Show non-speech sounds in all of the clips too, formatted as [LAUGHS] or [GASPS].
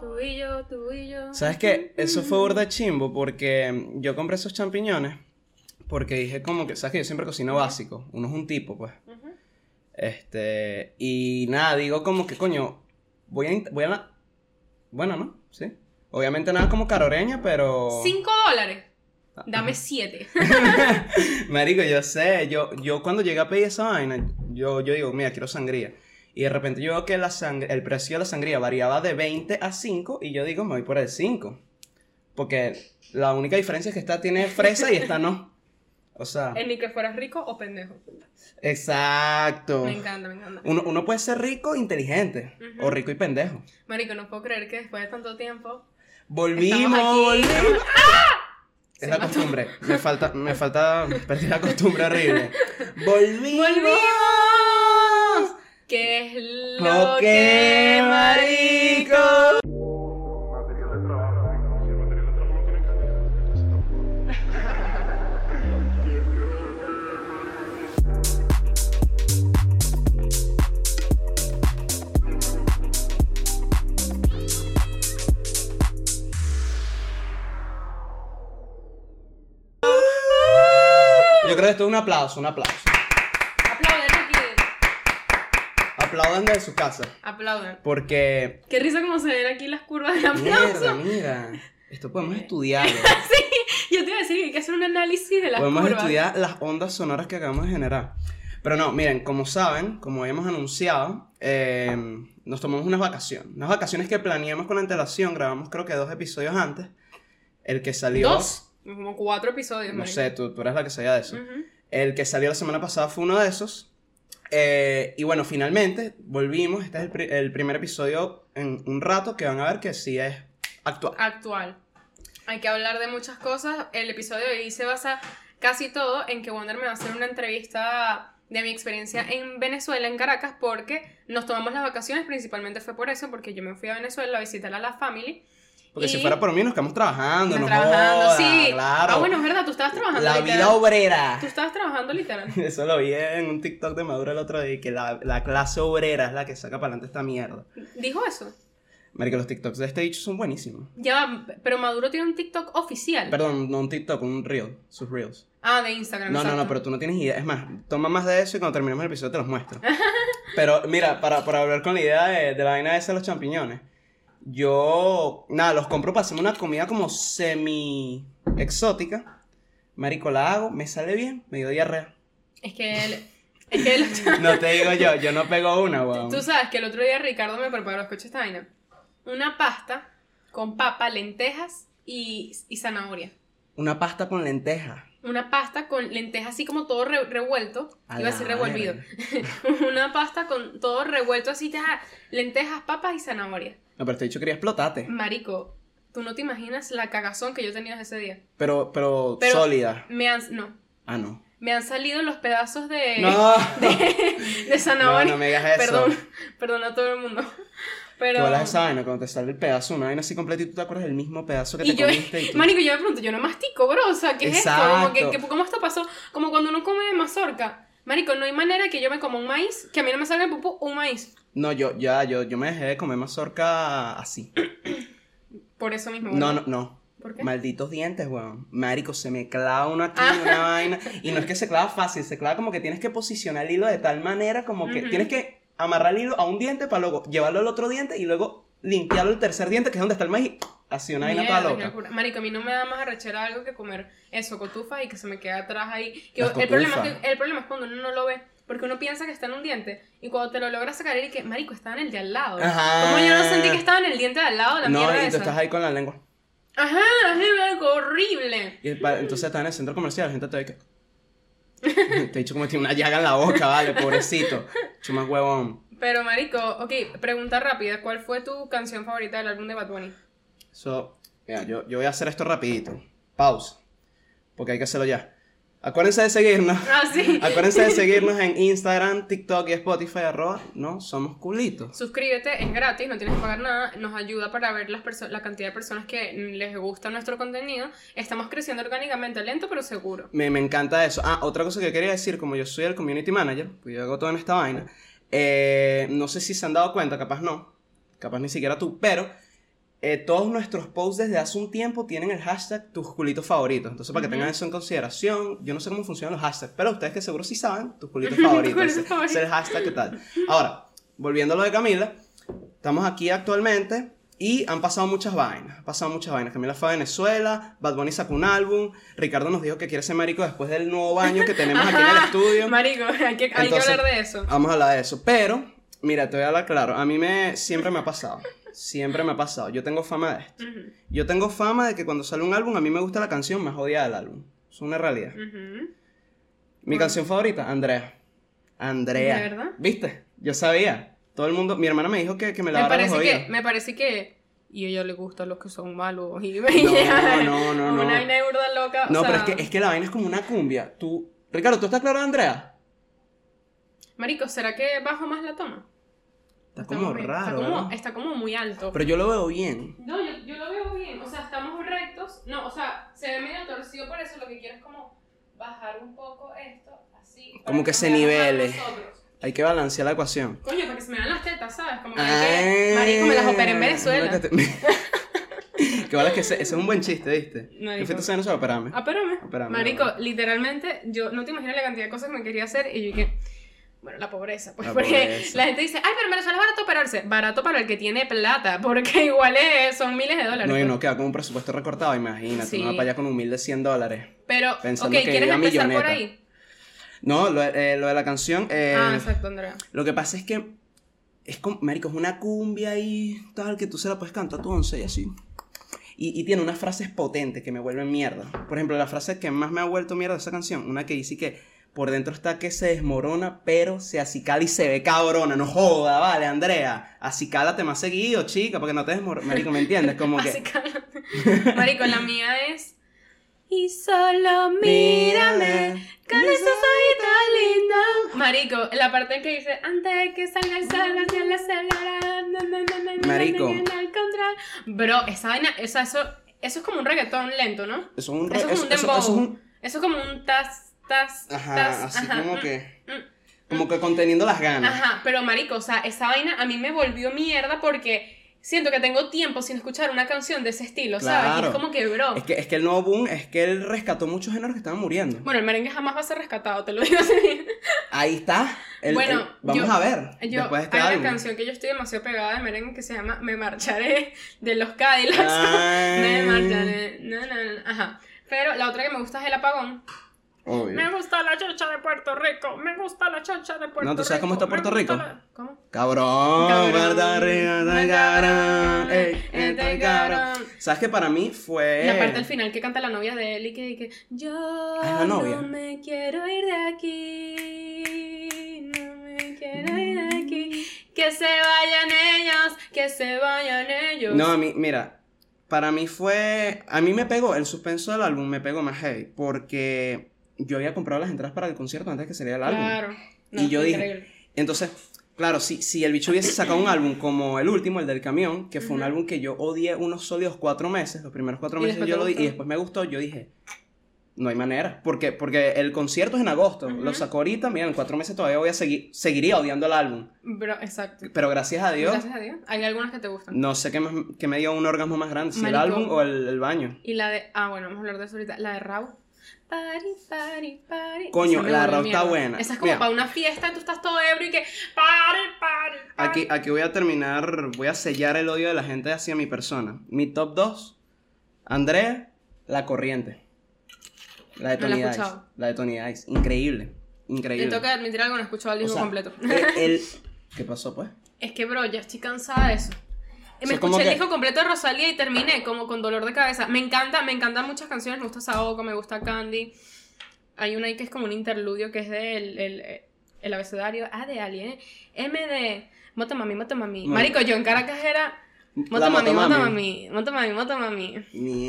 Tú y yo, tú y yo. ¿Sabes qué? Eso fue burda chimbo porque yo compré esos champiñones porque dije como que, ¿sabes que Yo siempre cocino básico. Uno es un tipo, pues. Este, y nada, digo como que, coño, voy a, voy a la... Bueno, ¿no? Sí. Obviamente nada como caroreña, pero... Cinco dólares. Dame siete. [LAUGHS] Marico, yo sé, yo, yo cuando llegué a pedir esa vaina, yo, yo digo, mira, quiero sangría. Y de repente yo veo que la sangre, el precio de la sangría variaba de 20 a 5 y yo digo, me voy por el 5. Porque la única diferencia es que esta tiene fresa y esta no. O sea, El ni que fueras rico o pendejo. exacto. Me encanta, me encanta. Uno, uno puede ser rico e inteligente Ujú. o rico y pendejo. Marico, no puedo creer que después de tanto tiempo. Volvimos, volvimos. [LAUGHS] Es Se la mató. costumbre. Me falta, me falta, [LAUGHS] perdí la costumbre horrible. Volvimos. ¡Volvimos! ¿Qué es lo Ok, que marico. Material de trabajo. Si el material de trabajo no tiene calidad, entonces tampoco. Yo creo que esto es un aplauso, un aplauso. Aplauden aquí. Aplaudan desde su casa. Aplauden. Porque. Qué risa como se ven aquí las curvas del Mierda, aplauso. mira. Esto podemos [LAUGHS] estudiarlo. Yo te iba a decir que hay que hacer un análisis de las Podemos curvas. estudiar las ondas sonoras que acabamos de generar. Pero no, miren, como saben, como habíamos anunciado, eh, nos tomamos unas vacaciones. Unas vacaciones que planeamos con antelación, grabamos creo que dos episodios antes. El que salió... Dos. Como cuatro episodios, No marico. sé, tú, tú eres la que sabía de eso. Ujú. El que salió la semana pasada fue uno de esos. Eh, y bueno, finalmente volvimos. Este es el, el primer episodio en un rato que van a ver que sí es actual. Actual. Hay que hablar de muchas cosas. El episodio de hoy se basa casi todo en que Wonder me va a hacer una entrevista de mi experiencia en Venezuela, en Caracas, porque nos tomamos las vacaciones, principalmente fue por eso, porque yo me fui a Venezuela a visitar a la family. Porque si fuera por mí, nos quedamos trabajando. No trabajando, joda, sí. Claro. Ah, bueno, es verdad, tú estabas trabajando La literal. vida obrera. Tú estabas trabajando literal. [LAUGHS] Eso lo vi en un TikTok de Maduro el otro día, que la, la clase obrera es la que saca para adelante esta mierda. Dijo eso. Marico, los TikToks de este dicho son buenísimos. Ya, pero Maduro tiene un TikTok oficial. Perdón, no un TikTok, un reel, sus reels. Ah, de Instagram. No, no, no, pero tú no tienes idea. Es más, toma más de eso y cuando terminemos el episodio te los muestro. [LAUGHS] Pero mira, para, para hablar con la idea de, de la vaina esa de los champiñones, yo, nada, los compro para hacerme una comida como semi exótica. Marico, la hago, me sale bien, me dio diarrea. Es que él. Es que. [LAUGHS] No te digo yo, yo no pego una, weón. Tú sabes que el otro día Ricardo me preparó, escucha esta vaina. Una pasta con papa, lentejas y, y zanahoria. Una pasta con lentejas. Una pasta con lentejas así como todo re- revuelto. A Iba a decir revolvido. [LAUGHS] Una pasta con todo revuelto así, ya, lentejas, papas y zanahoria. No, pero te he dicho que quería explotarte. Marico, tú no te imaginas la cagazón que yo tenía ese día. Pero, pero, Pero- sólida. Me han, no, Ah, no. me han salido los pedazos de, No. [LAUGHS] de, de zanahoria. No, no me digas eso. Perdón, perdón a todo el mundo. Pero... ¿Qué bolas esa vaina? Cuando te sale el pedazo, una vaina así completa y tú te acuerdas del mismo pedazo que te Y yo, comiste y tú... Marico, yo me pregunto, yo no mastico, bro, o sea, ¿qué es esto? Como que, que- ¿Cómo esto pasó? Como cuando uno come mazorca. Marico, no hay manera que yo me coma un maíz, que a mí no me salga el pupú un maíz. No, yo, ya, yo, yo me dejé de comer mazorca así. [COUGHS] Por eso mismo. No, no, no. ¿Por qué? Malditos dientes, weón. Marico, se me clava uno aquí, Ah. una vaina. Y no es que se clava fácil, se clava como que tienes que posicionar el hilo de tal manera como que tienes que amarrar el hilo a un diente para luego llevarlo al otro diente y luego limpiarlo el tercer diente, que es donde está el maíz. Así una vaina toda loca. Marico, a mí no me da más arrechera algo que comer eso, cotufas y que se me quede atrás ahí. Que el, problema es que, el problema es cuando uno no lo ve. Porque uno piensa que está en un diente y cuando te lo logras sacar y que, marico, estaba en el de al lado. Ajá. Como yo no sentí que estaba en el diente de al lado, la No, mierda y tú esa. estás ahí con la lengua. Ajá, es horrible. Y pa- entonces estás en el centro comercial, la gente te ve que. [LAUGHS] Te he dicho como tiene una llaga en la boca, vale, pobrecito. Chuma huevón. Pero, marico, ok, pregunta rápida. ¿Cuál fue tu canción favorita del álbum de Bad Bunny? So, mira, yo, yo voy a hacer esto rapidito. Pausa. Porque hay que hacerlo ya. Acuérdense de seguirnos. Ah, sí. [LAUGHS] Acuérdense de seguirnos en Instagram, TikTok y Spotify, arroba, no, somos culitos. Suscríbete, es gratis, no tienes que pagar nada, nos ayuda para ver las la cantidad de personas que les gusta nuestro contenido. Estamos creciendo orgánicamente, lento pero seguro. Me, me encanta eso. Ah, otra cosa que quería decir, como yo soy el community manager, pues yo hago todo en esta vaina, eh, no sé si se han dado cuenta, capaz no, capaz ni siquiera tú, pero eh, todos nuestros posts desde hace un tiempo tienen el hashtag tus culitos favoritos. Entonces, para que tengan eso en consideración, yo no sé cómo funcionan los hashtags, pero ustedes que seguro sí saben, tus [LAUGHS] culitos favoritos. es el hashtag que tal. Ahora, volviendo a lo de Camila, estamos aquí actualmente y han pasado muchas vainas. Han pasado muchas vainas. Camila fue a Venezuela, Bad Bunny sacó un álbum, Ricardo nos dijo que quiere ser marico después del nuevo baño que tenemos aquí en el [LAUGHS] estudio. Marico, hay que, hay que Entonces- hablar de eso. Vamos a hablar de eso. Pero, mira, te voy a hablar claro. A mí me siempre me ha pasado. Siempre me ha pasado. Yo tengo fama de esto. Yo tengo fama de que cuando sale un álbum, a mí me gusta la canción más odiada del álbum. Es una realidad. ujú. Mi canción favorita, Andrea. Andrea. ¿De verdad? ¿Viste? Yo sabía. Todo el mundo. Mi hermana me dijo que, que me Me lavara los parece oídos. que, me parece que. Y a ella le gustan los que son malos. Y No, [LAUGHS] no, no, no. Una vaina de burda loca. o No, pero es que, es que la vaina es como una cumbia. Tú. Ricardo, ¿tú estás claro de Andrea? Marico, ¿será que bajo más la toma? Está como raro. Está como, ¿verdad? está como muy alto. Pero yo lo veo bien. No, yo, yo lo veo bien. O sea, estamos rectos. No, o sea, se ve medio torcido por eso. Lo que quiero es como bajar un poco esto, así. Como que se nivele. nosotros. Hay que balancear la ecuación. Coño, para que se me vean las tetas, ¿sabes? Como que, hay Ay, que Marico, me las operé en Venezuela. [LAUGHS] Que, vale que ese, ese es un buen chiste, ¿viste? Marico. ¿Qué fuiste a Venezuela? Operame. Ah, espérame. Espérame, Marico, espérame. literalmente, yo no te imaginas la cantidad de cosas que me quería hacer y yo dije, bueno, la pobreza, pues La porque pobreza. la gente dice, ay, pero en Venezuela es barato operarse. Barato para el que tiene plata, porque igual es- son miles de dólares. No, y pues. no queda con un presupuesto recortado, imagínate. Sí. No va para allá con un mil de 100 dólares. Pero, ok, ¿quieres empezar por milloneta. ahí? No, lo, eh, lo de la canción. eh, ah, exacto, Andrea. Lo que pasa es que. Es como, marico, es una cumbia y tal, que tú se la puedes cantar a tu once y así. Y, y tiene unas frases potentes que me vuelven mierda. Por ejemplo, la frase que más me ha vuelto mierda de esa canción, una que dice que por dentro está que se desmorona, pero se acicala y se ve cabrona. No joda, vale, Andrea. Acicálate más seguido, chica, porque no te desmoronas. Marico, ¿me entiendes? Como que- [LAUGHS] Marico, la mía es... Y solo mírame con esos ojitos lindos. Marico, la parte en que dice, antes de que salga el sol, hacia la celebra. na, na, na, Marico. Bro, esa vaina, o sea, eso, eso es como un reggaetón lento, ¿no? Eso es un. Eso es un eso- eso- dembow. eso es un- Eso es como un tas, tas, Ajá, tas. así ajá, como mm, que. mm. Como que conteniendo las ganas. Ajá, pero marico, o sea, esa vaina a mí me volvió mierda porque siento que tengo tiempo sin escuchar una canción de ese estilo, ¿sabes? Y Claro. es como que, bro. Es que, es que el nuevo boom es que él rescató muchos géneros que estaban muriendo. Bueno, el merengue jamás va a ser rescatado, te lo digo así. Ahí está. El- Bueno, el- vamos yo- a ver. Yo, después de este hay álbum. una canción que yo estoy demasiado pegada de merengue que se llama Me marcharé de los Cadillacs. [LAUGHS] Me marcharé. No, no, no. Ajá. Pero la otra que me gusta es el apagón. Obvio. Me gusta la chocha de Puerto Rico. Me gusta la chocha de Puerto Rico. No, ¿tú sabes cómo está Puerto Rico? la- ¿Cómo? Cabrón, Cabrón. Puerto Rico, Está cabrón. Ey, Este. ¿Sabes que para mí fue. La parte al final que canta la novia de él y que, y que yo Ah, es la novia. no me quiero ir de aquí, no me quiero ir de aquí, que se vayan ellos, que se vayan ellos. No, a mí, mira, para mí fue. A mí me pegó, el suspenso del álbum me pegó más heavy. Porque yo había comprado las entradas para el concierto antes que saliera el álbum. claro. No, Y yo dije-. Entonces, claro, si, si el bicho hubiese sacado un álbum como el último, el del camión, que fue un álbum que yo odié unos sólidos cuatro meses, los primeros cuatro meses yo lo di, y después me gustó, yo dije, no hay manera, porque, porque el concierto es en agosto, lo sacó ahorita, mira, en cuatro meses todavía voy a seguir, seguiría odiando el álbum, Bro, exacto. pero gracias a Dios, Gracias a Dios. Hay algunas que te gustan. no sé qué, más- qué me dio un orgasmo más grande, si el álbum o el, el baño. Y la de. Ah, bueno, vamos a hablar de eso ahorita. La de Raúl. Party, party, party. Coño, Esa la Raúl está buena. Esa es como Mira. para una fiesta, tú estás todo ebrio y que. Party, party, party. Aquí, aquí voy a terminar, voy a sellar el odio de la gente hacia mi persona. Mi top 2, Andrea, La Corriente. La de No la Tony Dice. La de Tony Dice. Increíble. Le Increíble. tengo que admitir algo, no he escuchado el O disco sea, completo. el- el- [LAUGHS] ¿Qué pasó, pues? Es que, bro, ya estoy cansada de eso. Me escuché el que- disco completo de Rosalía y terminé como con dolor de cabeza. Me encanta, me encantan muchas canciones. Me gusta Saoko, me gusta Candy. Hay una ahí que es como un interludio que es del el, el abecedario. Ah, de Alien. M de Motomami, Motomami. Mo- Marico, yo en Caracas era Motomami, motomami. Motomami, Motomami.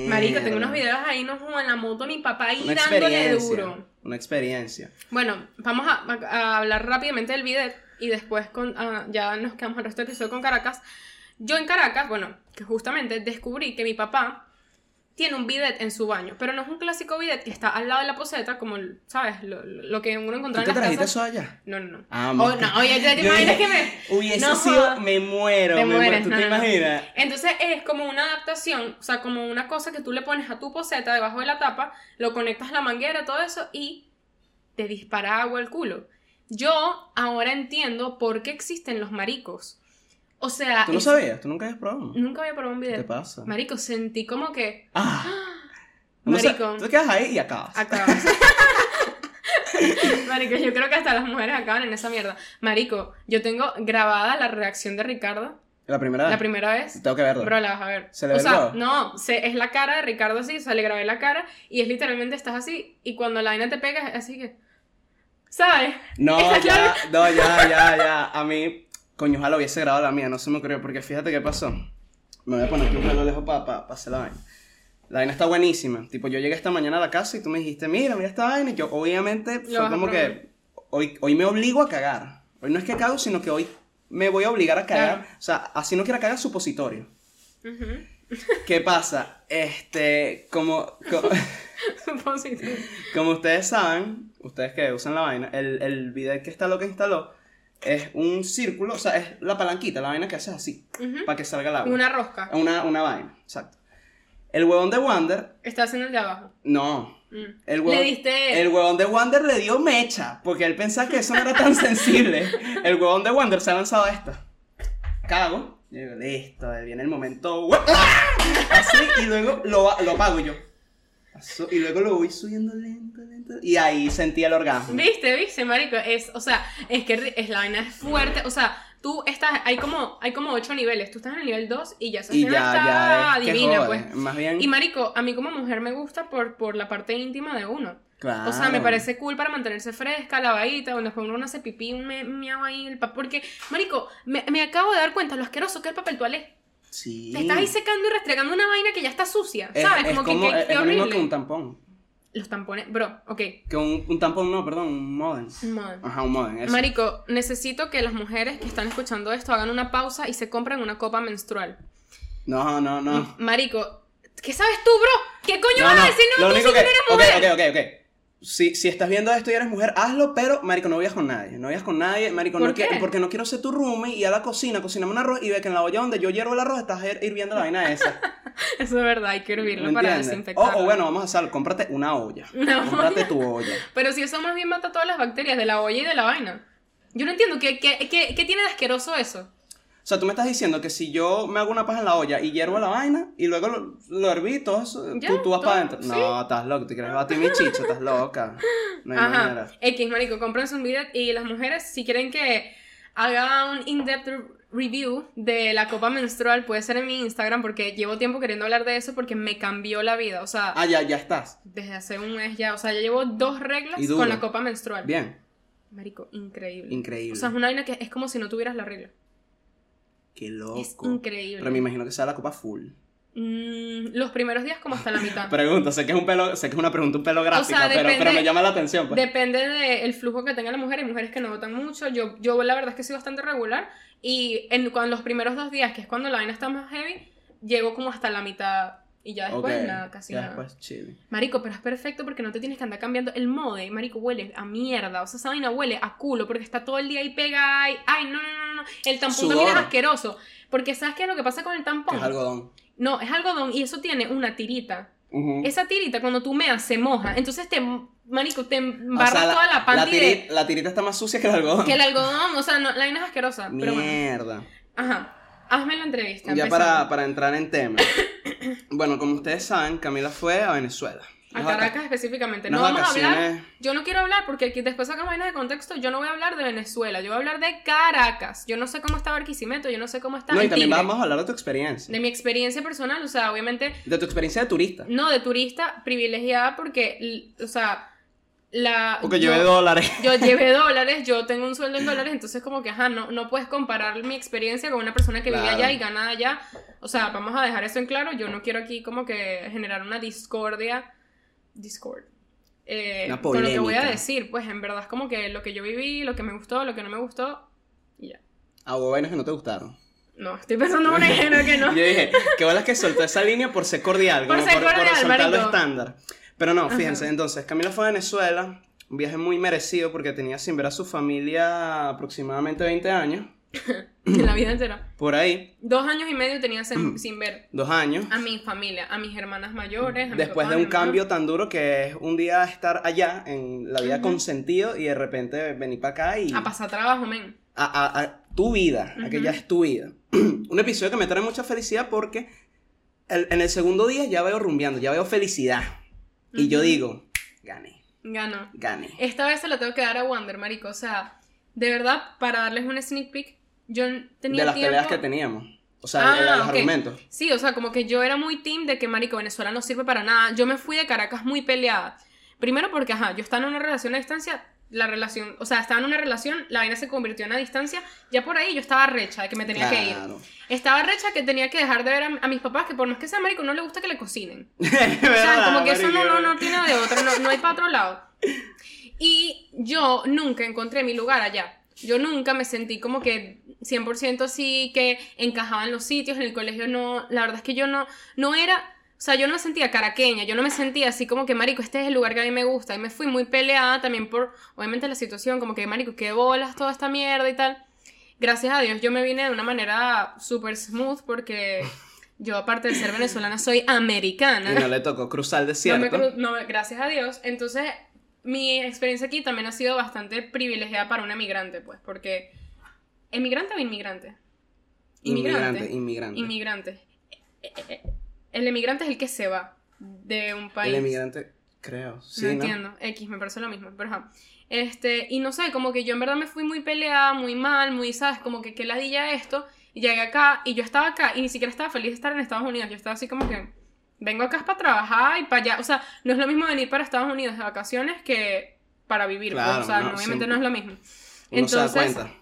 Marico, tengo unos videos ahí, no en la moto, mi papá ahí Una dándole duro. Una experiencia. Bueno, vamos a, a- a hablar rápidamente del bidet y después con, ah, ya nos quedamos el resto del episodio con Caracas. Yo en Caracas, bueno, que justamente descubrí que mi papá tiene un bidet en su baño, pero no es un clásico bidet que está al lado de la poseta, como, ¿sabes? Lo, lo que uno ¿Tú encontraba te en las casas. eso allá? No, no, no. Ah, Oh, no, oye, ¿te, te imaginas que me...? Hubiese No sido, me muero, Te me muero. ¿Tú no, te no. imaginas? Entonces es como una adaptación, o sea, como una cosa que tú le pones a tu poseta debajo de la tapa, lo conectas a la manguera, todo eso, y te dispara agua al culo. Yo ahora entiendo por qué existen los maricos. O sea, ¿Tú no es- sabías? ¿Tú nunca habías probado? nunca había probado un ¿Qué te video. pasa? Marico, sentí como que Ah. No sé, Marico. tú te quedas ahí y acabas. acabas. [LAUGHS] Marico, yo creo que hasta las mujeres acaban en esa mierda. Marico, yo tengo grabada la reacción de Ricardo La primera vez. la primera vez. Tengo que verlo. Bro, la vas a ver. ¿Se le o sea, no, se, es la cara de Ricardo así, o sea, le grabé la cara y es literalmente estás así y cuando la vaina te pega es así que... ¿Sabes? No, ya, no, ya, ya, ya. A mí, coño, ojalá hubiese grabado la mía, no se me ocurrió, porque fíjate qué pasó. Me voy a poner aquí un pelo lejos para pa, pa hacer la vaina. La vaina está buenísima. Tipo, yo llegué esta mañana a la casa y tú me dijiste, mira, mira esta vaina. Y yo, obviamente, fue como que hoy, hoy me obligo a cagar. Hoy no es que cago, sino que hoy me voy a obligar a cagar. Claro. O sea, así no quiera cagar, supositorio. Ujú. ¿Qué pasa? Este, como, como, [LAUGHS] como ustedes saben, ustedes que usan la vaina, el, el video que está lo que instaló es un círculo, o sea, es la palanquita, la vaina que haces así, Ujú. para que salga el agua. Una rosca. Una, una vaina, exacto. El huevón de Wander, Está haciendo el de abajo. no. Mm. El huevón, Le diste... el huevón de Wander le dio mecha, porque él pensaba que eso no era tan [LAUGHS] sensible. El huevón de Wander se ha lanzado a esto. Cago. Y digo, listo, viene el momento. Así, y luego lo, lo apago yo. Y luego lo voy subiendo lento, lento. Y ahí sentí el orgasmo. ¿Viste? ¿Viste, marico? Es, o sea, es que es, la vaina es fuerte. O sea, tú estás... Hay como, hay como ocho niveles. Tú estás en el nivel 2 y ya ya, está ya es divina, jode. pues. Más bien. Y marico, a mí como mujer me gusta por, por la parte íntima de uno. claro. O sea, me parece cool para mantenerse fresca, lavadita, donde después uno hace pipí, un me- miau ahí, el pa- porque, marico, me, me acabo de dar cuenta lo asqueroso que es el papel toalé. Sí. Te estás ahí secando y restregando una vaina que ya está sucia, Es, ¿sabes? es como, como, que, que, es qué lo mismo horrible. que un tampón. Los tampones, bro, ok. Que un, un tampón, no, perdón, un modem. Madre. Ajá, un modem. Eso. Marico, necesito que las mujeres que están escuchando esto hagan una pausa y se compren una copa menstrual. No, no, no. Marico, ¿qué sabes tú, bro? ¿Qué coño No, vas no. a decir? No, Lo único que. que eres mujer. ok, ok, ok. Si, si estás viendo esto y eres mujer, hazlo, pero, marico, no vayas con nadie. No vayas con nadie, marico, ¿Por no quiero- porque no quiero ser tu roomie y a la cocina, cociname un arroz y ve que en la olla donde yo hiervo el arroz estás hirviendo la vaina esa. [LAUGHS] Eso es verdad, hay que hervirlo ¿Me para entiendes? O, desinfectarlo. o bueno, vamos a hacerlo, cómprate una olla. [LAUGHS] Una cómprate olla. tu olla. Pero si eso más bien mata todas las bacterias de la olla y de la vaina. Yo no entiendo, ¿qué, qué, qué, qué tiene de asqueroso eso? O sea, tú me estás diciendo que si yo me hago una paja en la olla y hiervo la vaina y luego lo, lo herví, todo eso, Ya, tú, tú vas todo, para adentro. sí. No, estás loco, te quieres batir mi chicho, estás loca. No hay Ajá. manera. X, marico, cómprense un bidet y las mujeres, si quieren que haga un in-depth re- review de la copa menstrual, puede ser en mi Instagram porque llevo tiempo queriendo hablar de eso porque me cambió la vida. O sea, Ah, ya, ya estás. desde hace un mes ya. O sea, ya llevo dos reglas con la copa menstrual. Bien. Marico, increíble. Increíble. O sea, es una vaina que es como si no tuvieras la regla. Qué loco. Es increíble. Pero me imagino que sea la copa full. Mm, los primeros días como hasta la mitad. [LAUGHS] Pregunta, sé que es un pelo, sé que es una pregunta un pelo gráfica, sea, pero, depende- pero me llama la atención. Pues. Depende del flujo que tenga la mujer. Hay mujeres que no votan mucho. Yo, yo la verdad es que soy bastante regular. Y en cuando los primeros dos días, que es cuando la vaina está más heavy, llego como hasta la mitad. Y ya después nada, casi ya nada. después chill. Marico, pero es perfecto porque no te tienes que andar cambiando el mode. Marico, huele a mierda. O sea, esa vaina huele a culo porque está todo el día ahí pega. Ay, ay no, no, no, no. El tampón también es asqueroso. Porque ¿sabes qué es lo que pasa con el Que tampón? es algodón. No, es algodón y eso tiene una tirita. Esa tirita cuando tú meas se moja. Entonces te, marico, te O embarras sea, toda la panty de- tiri- la tirita está más sucia que el algodón. Que el algodón, o sea, no, la vaina es asquerosa. Pero bueno. Mierda. Ajá. Hazme la entrevista. Ya para, para entrar en tema. [LAUGHS] bueno, como ustedes saben, Camila fue a Venezuela. A Caracas específicamente. No vamos a hablar. Yo no quiero hablar porque aquí después sacamos vainas de contexto. Yo no voy a hablar de Venezuela. Yo voy a hablar de Caracas. Yo no sé cómo está Barquisimeto. Yo no sé cómo está. No, y también Tigre. vamos a hablar de tu experiencia. De mi experiencia personal. O sea, obviamente. De tu experiencia de turista. No, de turista privilegiada porque. O sea. La. Porque yo- llevé dólares. yo llevé dólares, yo tengo un sueldo en dólares, entonces como que, ajá, no, no puedes comparar mi experiencia con una persona que vive Claro. allá y gana allá. O sea, vamos a dejar eso en claro, yo no quiero aquí como que generar una discordia, discord, eh, Una con lo que voy a decir, pues en verdad es como que lo que yo viví, lo que me gustó, lo que no me gustó, y ya. Ah, hubo vainas que no te gustaron. No, estoy pensando en un ejemplo que no. [LAUGHS] Yo dije, qué bolas que soltó esa línea por ser cordial, Por como ser por, por cordial, soltar lo estándar. Pero no, fíjense, Ajá. entonces, Camila fue a Venezuela, un viaje muy merecido porque tenía sin ver a su familia aproximadamente 20 años, [LAUGHS] En la vida entera. por ahí, Dos años y medio tenía sin, [CLEARS THROAT] sin ver dos años. a mi familia, a mis hermanas mayores. a mi Después papá, de un mamá. cambio tan duro que es un día estar allá en la vida consentido y de repente venir para acá y A pasar trabajo, men. a, a- a tu vida, aquella es tu vida. [CLEARS THROAT] un episodio que me trae mucha felicidad porque el- en el segundo día ya veo rumbeando, ya veo felicidad. Y yo digo, gané, Ganó. gané. Esta vez se la tengo que dar a Wander, marico. O sea, de verdad, para darles un sneak peek, yo tenía de las tiempo... peleas que teníamos. O sea, Ah, de los argumentos. Sí, o sea, como que yo era muy team de que, marico, Venezuela no sirve para nada. Yo me fui de Caracas muy peleada. Primero porque, ajá, yo estaba en una relación a distancia, la relación, o sea, estaba en una relación, la vaina se convirtió en a distancia, ya por ahí yo estaba recha de que me tenía que ir. Estaba recha que tenía que dejar de ver a, a mis papás, que por más que sea marico, no le gusta que le cocinen. o [LAUGHS] O sea, como que eso no, no, no tiene de otro, no, no hay para otro lado. Y yo nunca encontré mi lugar allá. Yo nunca me sentí como que 100% así, que encajaba en los sitios, en el colegio no, la verdad es que yo no, no era, o sea, yo no me sentía caraqueña, yo no me sentía así como que, marico, este es el lugar que a mí me gusta. Y me fui muy peleada también por, obviamente, la situación, como que, marico, qué bolas toda esta mierda y tal. Gracias a Dios yo me vine de una manera súper smooth porque yo, aparte de ser venezolana, soy americana. Y no le tocó cruzar el [LAUGHS] No me desierto. cru- no, gracias a Dios. Entonces, mi experiencia aquí también ha sido bastante privilegiada para un emigrante, pues, porque... ¿Emigrante o inmigrante? Inmigrante, inmigrante. Inmigrante. Eh, eh, eh, El emigrante es el que se va de un país. El inmigrante, creo. Sí, no ¿no? entiendo. X, me parece lo mismo. Pero ajá. Este, y no sé, como que yo en verdad me fui muy peleada, muy mal, muy, ¿sabes? Como que qué ladilla esto. Y llegué acá, y yo estaba acá, y ni siquiera estaba feliz de estar en Estados Unidos. Yo estaba así como que, vengo acá para trabajar y para allá. O sea, no es lo mismo venir para Estados Unidos de vacaciones que para vivir. pues. Claro, O sea, no, obviamente no es lo mismo. Uno se da Entonces, cuenta.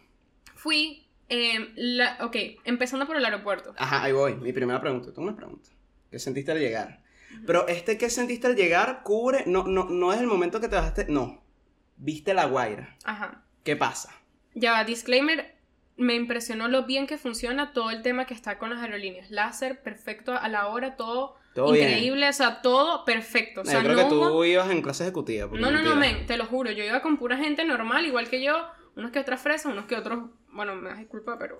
fui, eh, la, ok, empezando por el aeropuerto. Ajá, ahí voy. Mi primera pregunta. Tengo una pregunta. ¿Qué sentiste al llegar? Pero este que sentiste al llegar cubre, no, no, no es el momento que te bajaste, no. Viste la guaira. Ajá. ¿Qué pasa? Ya va, disclaimer, me impresionó lo bien que funciona todo el tema que está con las aerolíneas. Láser, perfecto a la hora, todo, Todo bien. increíble, o sea, todo perfecto. O No, sea, yo creo no que tú hubo- ibas en clase ejecutiva. No, no, no, men, te lo juro, yo iba con pura gente normal, igual que yo, unos que otras fresas, unos que otros, bueno, me das disculpa, pero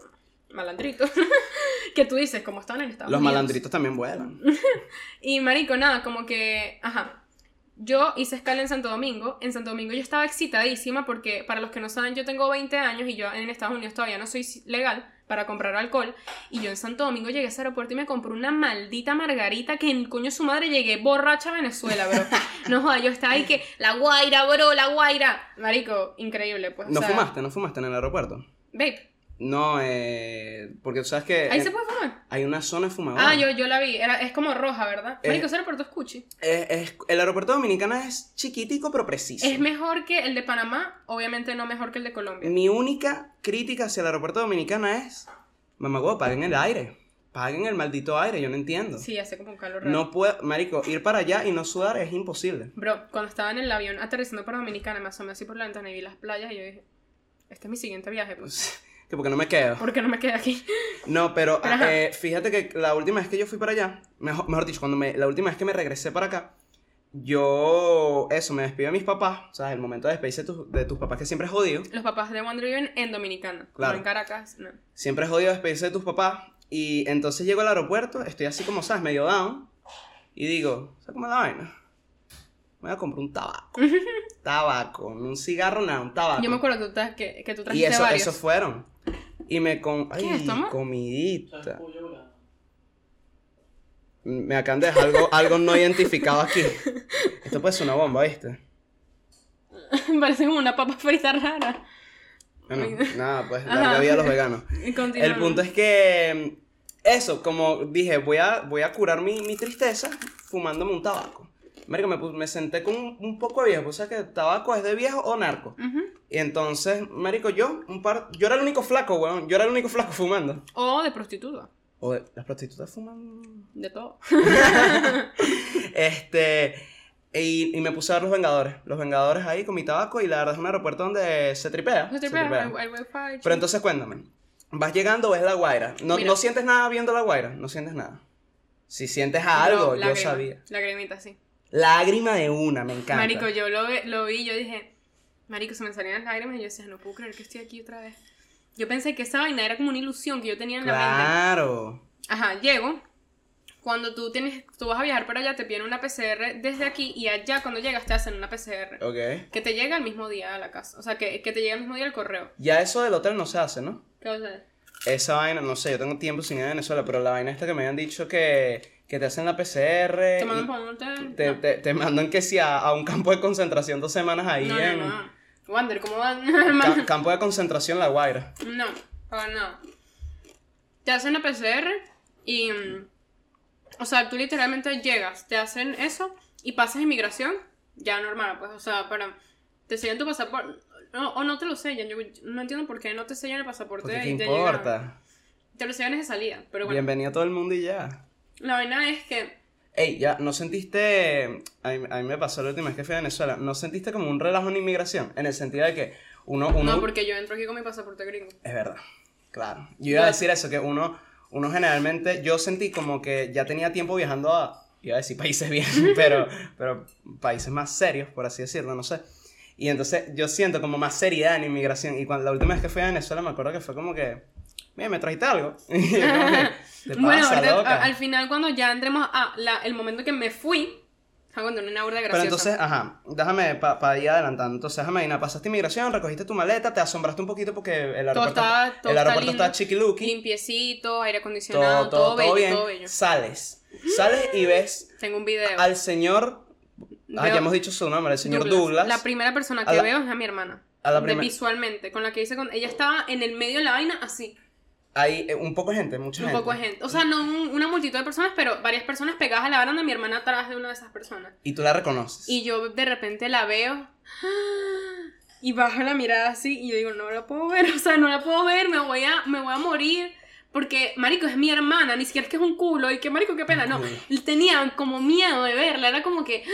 malandritos. [LAUGHS] que tú dices, como estaban en Estados Los Unidos. malandritos también vuelan. [LAUGHS] Y marico, nada, como que, ajá. Yo hice escala en Santo Domingo. En Santo Domingo yo estaba excitadísima porque, para los que no saben, yo tengo 20 años y yo en Estados Unidos todavía no soy legal para comprar alcohol. Y yo en Santo Domingo llegué a ese aeropuerto y me compré una maldita margarita que en coño su madre llegué borracha a Venezuela, bro. [LAUGHS] No joda, yo estaba ahí que, la guaira, bro, la guaira. Marico, increíble, pues. o ¿No sea, fumaste? ¿No fumaste en el aeropuerto? Vape. No, eh, porque tú sabes que Ahí se puede fumar. hay una zona de fumador. Ah, yo, yo la vi. Era, es como roja, ¿verdad? Eh, Marico, ese aeropuerto es cuchi. Es- es- el aeropuerto dominicano es chiquitico pero preciso. Es mejor que el de Panamá, obviamente no mejor que el de Colombia. Mi única crítica hacia el aeropuerto dominicano es, mamá, huevo, paguen el aire. Paguen el maldito aire, yo no entiendo. Sí, hace como un calor raro. No puedo, marico, ir para allá y no sudar es imposible. Bro, cuando estaba en el avión aterrizando para Dominicana, me asomé así por la ventana y vi las playas y yo dije, este es mi siguiente viaje, pues. [LAUGHS] que porque no me quedo. ¿Por qué no me quedé aquí? No, pero, Pero eh, fíjate que la última vez que yo fui para allá, mejor, mejor dicho, cuando me, la última vez que me regresé para acá, yo, eso, me despido de mis papás, o sea, el momento de despedirse de, tus- de tus papás que siempre es jodido, Los papás de Wonder viven en Dominicana, Claro. no en Caracas, no. siempre es jodido despedirse de tus papás, y entonces llego al aeropuerto, estoy así como, ¿sabes? Medio down, y digo, ¿sabes cómo es la vaina? Me voy a comprar un tabaco. [LAUGHS] tabaco, no un cigarro, nada, un tabaco. Yo me acuerdo que tú, que, que tú y trajiste eso, varios. eso fueron. Y me con... Ay, ¿Qué es esto, amor? comidita. Me acaban de dejar algo, algo no identificado aquí. Esto puede ser una bomba, ¿viste? [LAUGHS] Parece como una papa frita rara. Bueno, nada, pues Ajá. larga vida a los veganos. [LAUGHS] El punto es que eso, como dije, voy a, voy a curar mi, mi tristeza fumándome un tabaco. Marico, me, senté con un, un poco de viejo, pues sabes que tabaco es de viejo o narco. Y entonces, marico, yo, un par, yo era el único flaco, weón, yo era el único flaco fumando. O de prostituta, O de- las prostitutas fuman. de todo. [LAUGHS] Este. Y, y me puse a ver los Vengadores. Los Vengadores ahí con mi tabaco y la verdad es un aeropuerto donde se tripea. Se se tripea, tripea. hay- hay wifi, Pero entonces cuéntame. Vas llegando, ves la Guaira. No, Mira. no sientes nada viendo la Guaira, no sientes nada. Si sientes algo, Pero yo sabía. Lagrimita, sí. Lágrima de una, me encanta. Marico, yo lo, lo vi yo dije, Marico, se me salían las lágrimas y yo decía, no puedo creer que estoy aquí otra vez. Yo pensé que esa vaina era como una ilusión que yo tenía en la mente. Claro. Ajá, llego. Cuando tú tienes, tú vas a viajar para allá, te piden una PCR desde aquí y allá cuando llegas te hacen una PCR. Ok. Que te llega el mismo día a la casa. O sea, que, que te llega el mismo día el correo. Ya eso del hotel no se hace, ¿no? ¿Qué vas a hacer? Esa vaina, no sé, yo tengo tiempo sin ir a Venezuela, pero la vaina esta que me habían dicho que, que te hacen la PCR. ¿Te mandan un hotel? te, No. te, te mandan que si a, a un campo de concentración dos semanas ahí no, en. no. Wander, ¿cómo van? ca- [LAUGHS] campo de concentración La Guaira. No, para nada. Te hacen la PCR y. mm, O sea, tú literalmente llegas, te hacen eso y pasas inmigración, ya normal, pues, o sea, para. Te sellan tu pasaporte. No, o no te lo sellan, yo no entiendo por qué no te sellan el pasaporte Porque qué y te importa. Te lo sellan desde salida, pero bueno. Bienvenido a todo el mundo y ya. La vaina es que. Ey, ya, ¿no sentiste, a mí, a mí me pasó la última vez que fui a Venezuela, ¿no sentiste como un relajo en inmigración? En el sentido de que uno, uno, No, porque yo entro aquí con mi pasaporte gringo. es verdad, claro. Yo iba a decir eso, que uno, uno generalmente, yo sentí como que ya tenía tiempo viajando a, iba a decir países bien, [LAUGHS] pero, pero países más serios, por así decirlo, no sé. Y entonces yo siento como más seriedad en inmigración. Y cuando la última vez que fui a Venezuela me acuerdo que fue como que, mira, me trajiste algo. [LAUGHS] Y yo como que, ¿Qué [LAUGHS] Bueno, pasa, loca? a- al final, cuando ya entremos a la, el momento que me fui, a cuando una burda Pero graciosa. entonces, ajá, déjame para ir adelantando. Entonces, déjame Aina, pasaste inmigración, recogiste tu maleta, te asombraste un poquito porque el aeropuerto, está- todo el está aeropuerto lindo. está chiquiluki, limpiecito, aire todo, acondicionado, todo, todo, todo, bello, bien. todo bello. Sales, sales y ves Tengo un video. al señor, ah, ya hemos dicho su nombre, el señor Douglas. La primera persona que la- veo es a mi hermana. a la De- visualmente, con la que hice con ella estaba en el medio de la vaina así, Hay eh, un poco de gente, mucha un gente. poco de gente, o sea, no un- una multitud de personas, pero varias personas pegadas a la baranda, mi hermana atrás de una de esas personas. Y tú la reconoces. Y yo de repente la veo y bajo la mirada así y yo digo, no la puedo ver, [LAUGHS] o sea, no la puedo ver, me voy a, me voy a morir. Porque, marico, es mi hermana, ni siquiera es que es un culo, y que, marico, qué pena, no. Tenía como miedo de verla, era como que,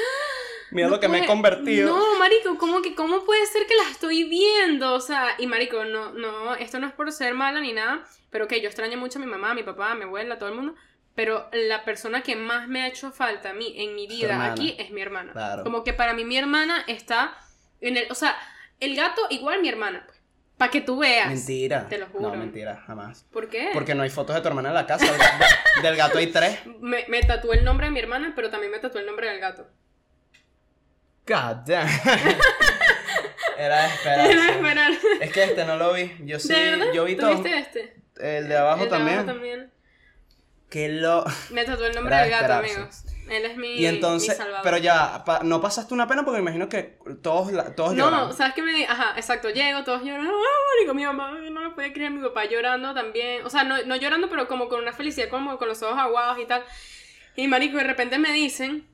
Mira no lo que me he puede- convertido. No, marico, ¿cómo, que, ¿cómo puede ser que la estoy viendo? O sea, y marico, no, no, esto no es por ser mala ni nada, pero que yo extraño mucho a mi mamá, a mi papá, a mi abuela, a todo el mundo, pero la persona que más me ha hecho falta a mí en mi vida aquí es mi hermana. Claro. Como que para mí mi hermana está en el, o sea, el gato igual mi hermana, pues, para que tú veas. Mentira. Te lo juro. No, mentira, jamás. ¿Por qué? Porque no hay fotos de tu hermana en la casa. del- [LAUGHS] del gato hay tres. Me, me tatué el nombre de mi hermana, pero también me tatué el nombre del gato. God damn. [LAUGHS] Era de Era esperarse. esperar. Es que este no lo vi. Yo sí, ¿De yo vi ¿Tú todo. viste este? El de abajo El de también. abajo también. Que lo. Me tatuó el nombre del de gato, amigos. Él es mi, Y entonces, mi salvador. pero ya, pa- no pasaste una pena porque me imagino que todos, la- todos No, lloran. ¿sabes qué me di? Ajá, exacto, llego, todos lloran. ¡Ah, marico, mi mamá! No lo puede creer, mi papá llorando también. O sea, no, no llorando, pero como con una felicidad, como con los ojos aguados y tal. Y marico, de repente me dicen,